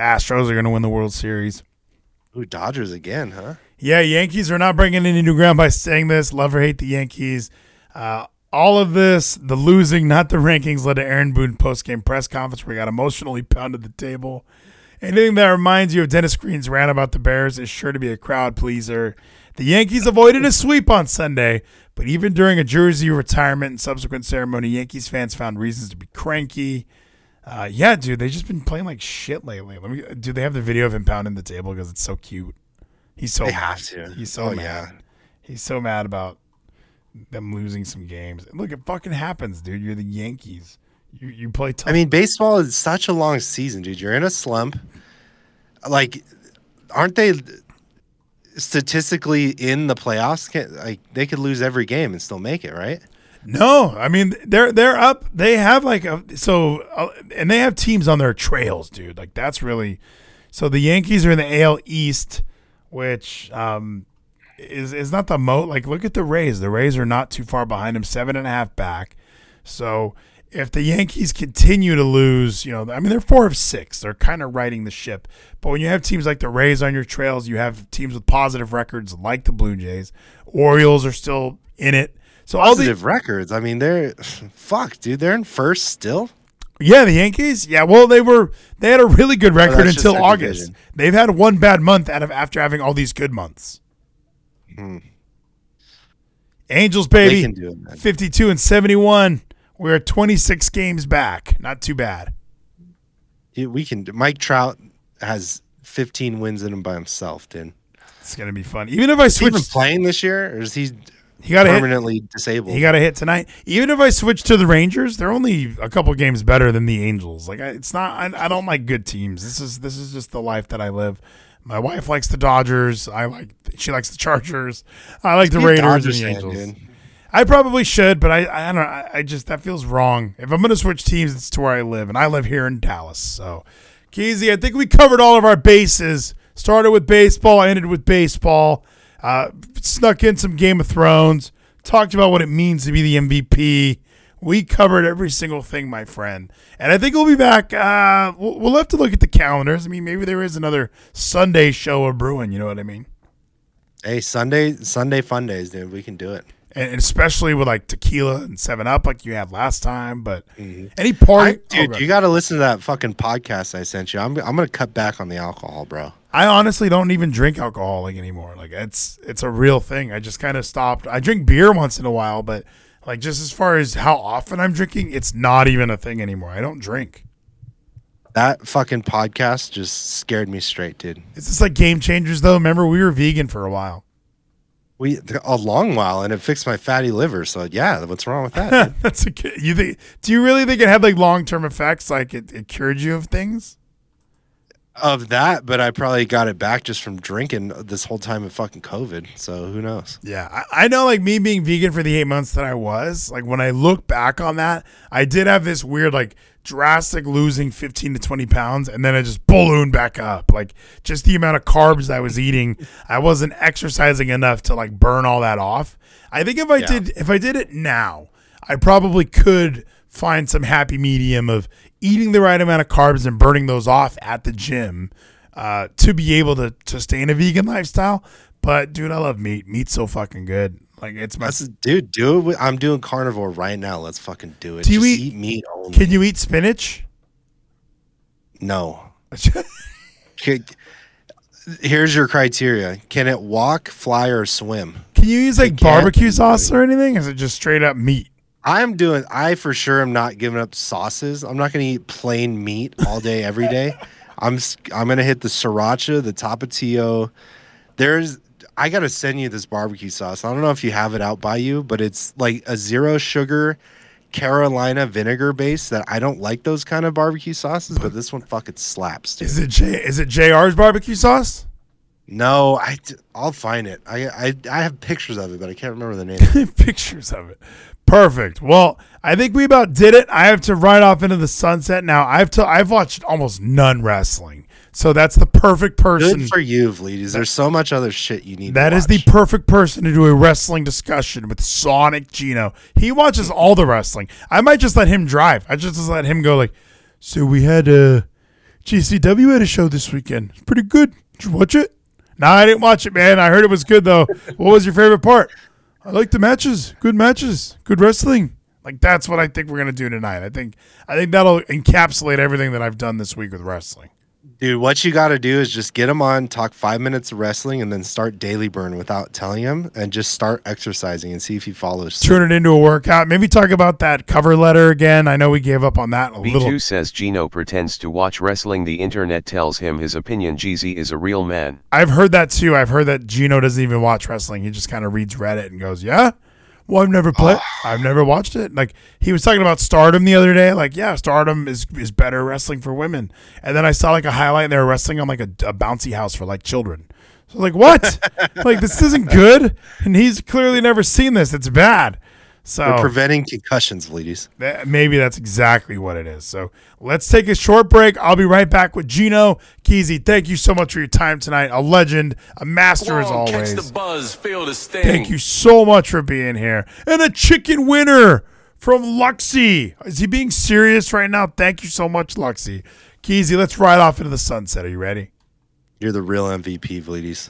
Astros are going to win the World Series. Ooh, Dodgers again, huh? Yeah, Yankees are not bringing any new ground by saying this. Love or hate the Yankees. Uh, all of this, the losing, not the rankings, led to Aaron Boone post game press conference where he got emotionally pounded the table. Anything that reminds you of Dennis Green's rant about the Bears is sure to be a crowd pleaser. The Yankees avoided a sweep on Sunday, but even during a jersey retirement and subsequent ceremony, Yankees fans found reasons to be cranky. Uh, yeah, dude, they've just been playing like shit lately. Let me. Do they have the video of him pounding the table because it's so cute? He's so They mad. have to. He's so Oh, mad. yeah. He's so mad about them losing some games. Look, it fucking happens, dude. You're the Yankees. You you play tough. I mean, baseball is such a long season, dude. You're in a slump. Like, aren't they statistically in the playoffs? Can, like, they could lose every game and still make it, right? No, I mean they're they're up. They have like a so uh, and they have teams on their trails, dude. Like that's really so. The Yankees are in the AL East, which um is is not the moat. Like look at the Rays. The Rays are not too far behind them, seven and a half back. So if the Yankees continue to lose, you know, I mean they're four of six. They're kind of riding the ship. But when you have teams like the Rays on your trails, you have teams with positive records like the Blue Jays. Orioles are still in it. So all the records. I mean, they're fuck, dude. They're in first still. Yeah, the Yankees. Yeah, well, they were they had a really good oh, record Oh, until August. division. They've had one bad month out of after having all these good months. Hmm. Angels, They baby, can do it, fifty-two and seventy-one. We're twenty-six games back. Not too bad. Yeah, We can. Mike Trout has 15 wins in him by himself, dude. It's gonna be fun. Even if I Is he even playing this year, or is he he got a hit. permanently disabled? He got a hit tonight. Even if I switch to the Rangers, they're only a couple games better than the Angels. Like I, it's not. I, I don't like good teams. This is this is just the life that I live. My wife likes the Dodgers. I like. She likes the Chargers. I like the Raiders and the Angels. I probably should, but I I don't know. I, I just that feels wrong. If I'm gonna switch teams, it's to where I live, and I live here in Dallas. So, Keezy, I think we covered all of our bases. Started with baseball, ended with baseball. Uh, snuck in some Game of Thrones. Talked about what it means to be the MVP. We covered every single thing, my friend. And I think we'll be back. Uh, we'll, we'll have to look at the calendars. I mean, maybe there is another Sunday show of brewing. You know what I mean? Hey, Sunday, Sunday fun days, dude. We can do it. and especially with like tequila and Seven Up, like you had last time. But any I, party, dude, oh, you got to listen to that fucking podcast I sent you. I'm, I'm gonna cut back on the alcohol, bro. I honestly don't even drink alcohol like anymore. Like it's it's a real thing. I just kind of stopped. I drink beer once in a while, but like just as far as how often I'm drinking, it's not even a thing anymore. I don't drink. That fucking podcast just scared me straight, dude. It's just like game changers though. Remember we were vegan for a while. We a long while, and it fixed my fatty liver. So yeah, what's wrong with that? That's a you think? Do you really think it had like long term effects? Like it, it cured you of things? Of that, but I probably got it back just from drinking this whole time of fucking COVID. So who knows? Yeah, I, I know. Like me being vegan for the eight months that I was, like when I look back on that, I did have this weird, like drastic losing fifteen to twenty pounds, and then I just ballooned back up. Like just the amount of carbs I was eating, I wasn't exercising enough to like burn all that off. I think if I Yeah. did, if I did it now, I probably could find some happy medium of eating the right amount of carbs and burning those off at the gym uh, to be able to to stay in a vegan lifestyle. But dude, I love meat. Meat's so fucking good. Like it's my. That's, dude, do it. with- I'm doing carnivore right now. Let's fucking do it. Do you Just eat- meat only. Can you eat spinach? no. Here's your criteria. Can it walk, fly, or swim? Can you use like barbecue sauce or anything? Is it just straight up meat? I'm doing. I for sure am not giving up sauces. I'm not gonna eat plain meat all day, every day. I'm. I'm gonna hit the sriracha, the tapatio. There's. I gotta send you this barbecue sauce. I don't know if you have it out by you, but it's like a zero sugar Carolina vinegar base. That I don't like those kind of barbecue sauces, but this one fucking slaps. Dude. Is it J? Is it Jr's barbecue sauce? No, I. I'll find it. I. I. I have pictures of it, but I can't remember the name. Pictures of it. Perfect. Well, I think we about did it. I have to ride off into the sunset now. I've to, I've watched almost none wrestling, so that's the perfect person. Good for you, Vleeties. There's so much other shit you need. That is the perfect person to do a wrestling discussion with Sonic Gino. He watches all the wrestling. I might just let him drive. I just let him go like, so we had uh GCW had a show this weekend. It's pretty good. Did you watch it? No, I didn't watch it, man. I heard it was good though. what was your favorite part? I like the matches. Good matches. Good wrestling. Like that's what I think we're gonna do tonight. I think I think that'll encapsulate everything that I've done this week with wrestling. Dude, what you got to do is just get him on, talk five minutes of wrestling, and then start daily burn without telling him, and just start exercising and see if he follows. through. Turn it into a workout. Maybe talk about that cover letter again. I know we gave up on that a B2 little. says Gino pretends to watch wrestling. The internet tells him his opinion. Jeezy is a real man. I've heard that too. I've heard that Gino doesn't even watch wrestling. He just kind of reads Reddit and goes, "Yeah, well, I've never played. I've never watched it." Like he was talking about Stardom the other day. Like, yeah, Stardom is is better wrestling for women. And then I saw like a highlight. and They were wrestling on like a, a bouncy house for like children. So like, what? like this isn't good. And he's clearly never seen this. It's bad. So We're preventing concussions, ladies. That- Maybe that's exactly what it is. So let's take a short break. I'll be right back with Gino Keezy. Thank you so much for your time tonight. A legend, a master as always. Catch the buzz, feel the sting. Thank you so much for being here. And a chicken winner from Luxy. Is he being serious right now? Thank you so much, Luxy. Keezy, let's ride off into the sunset. Are you ready? You're the real MVP, ladies.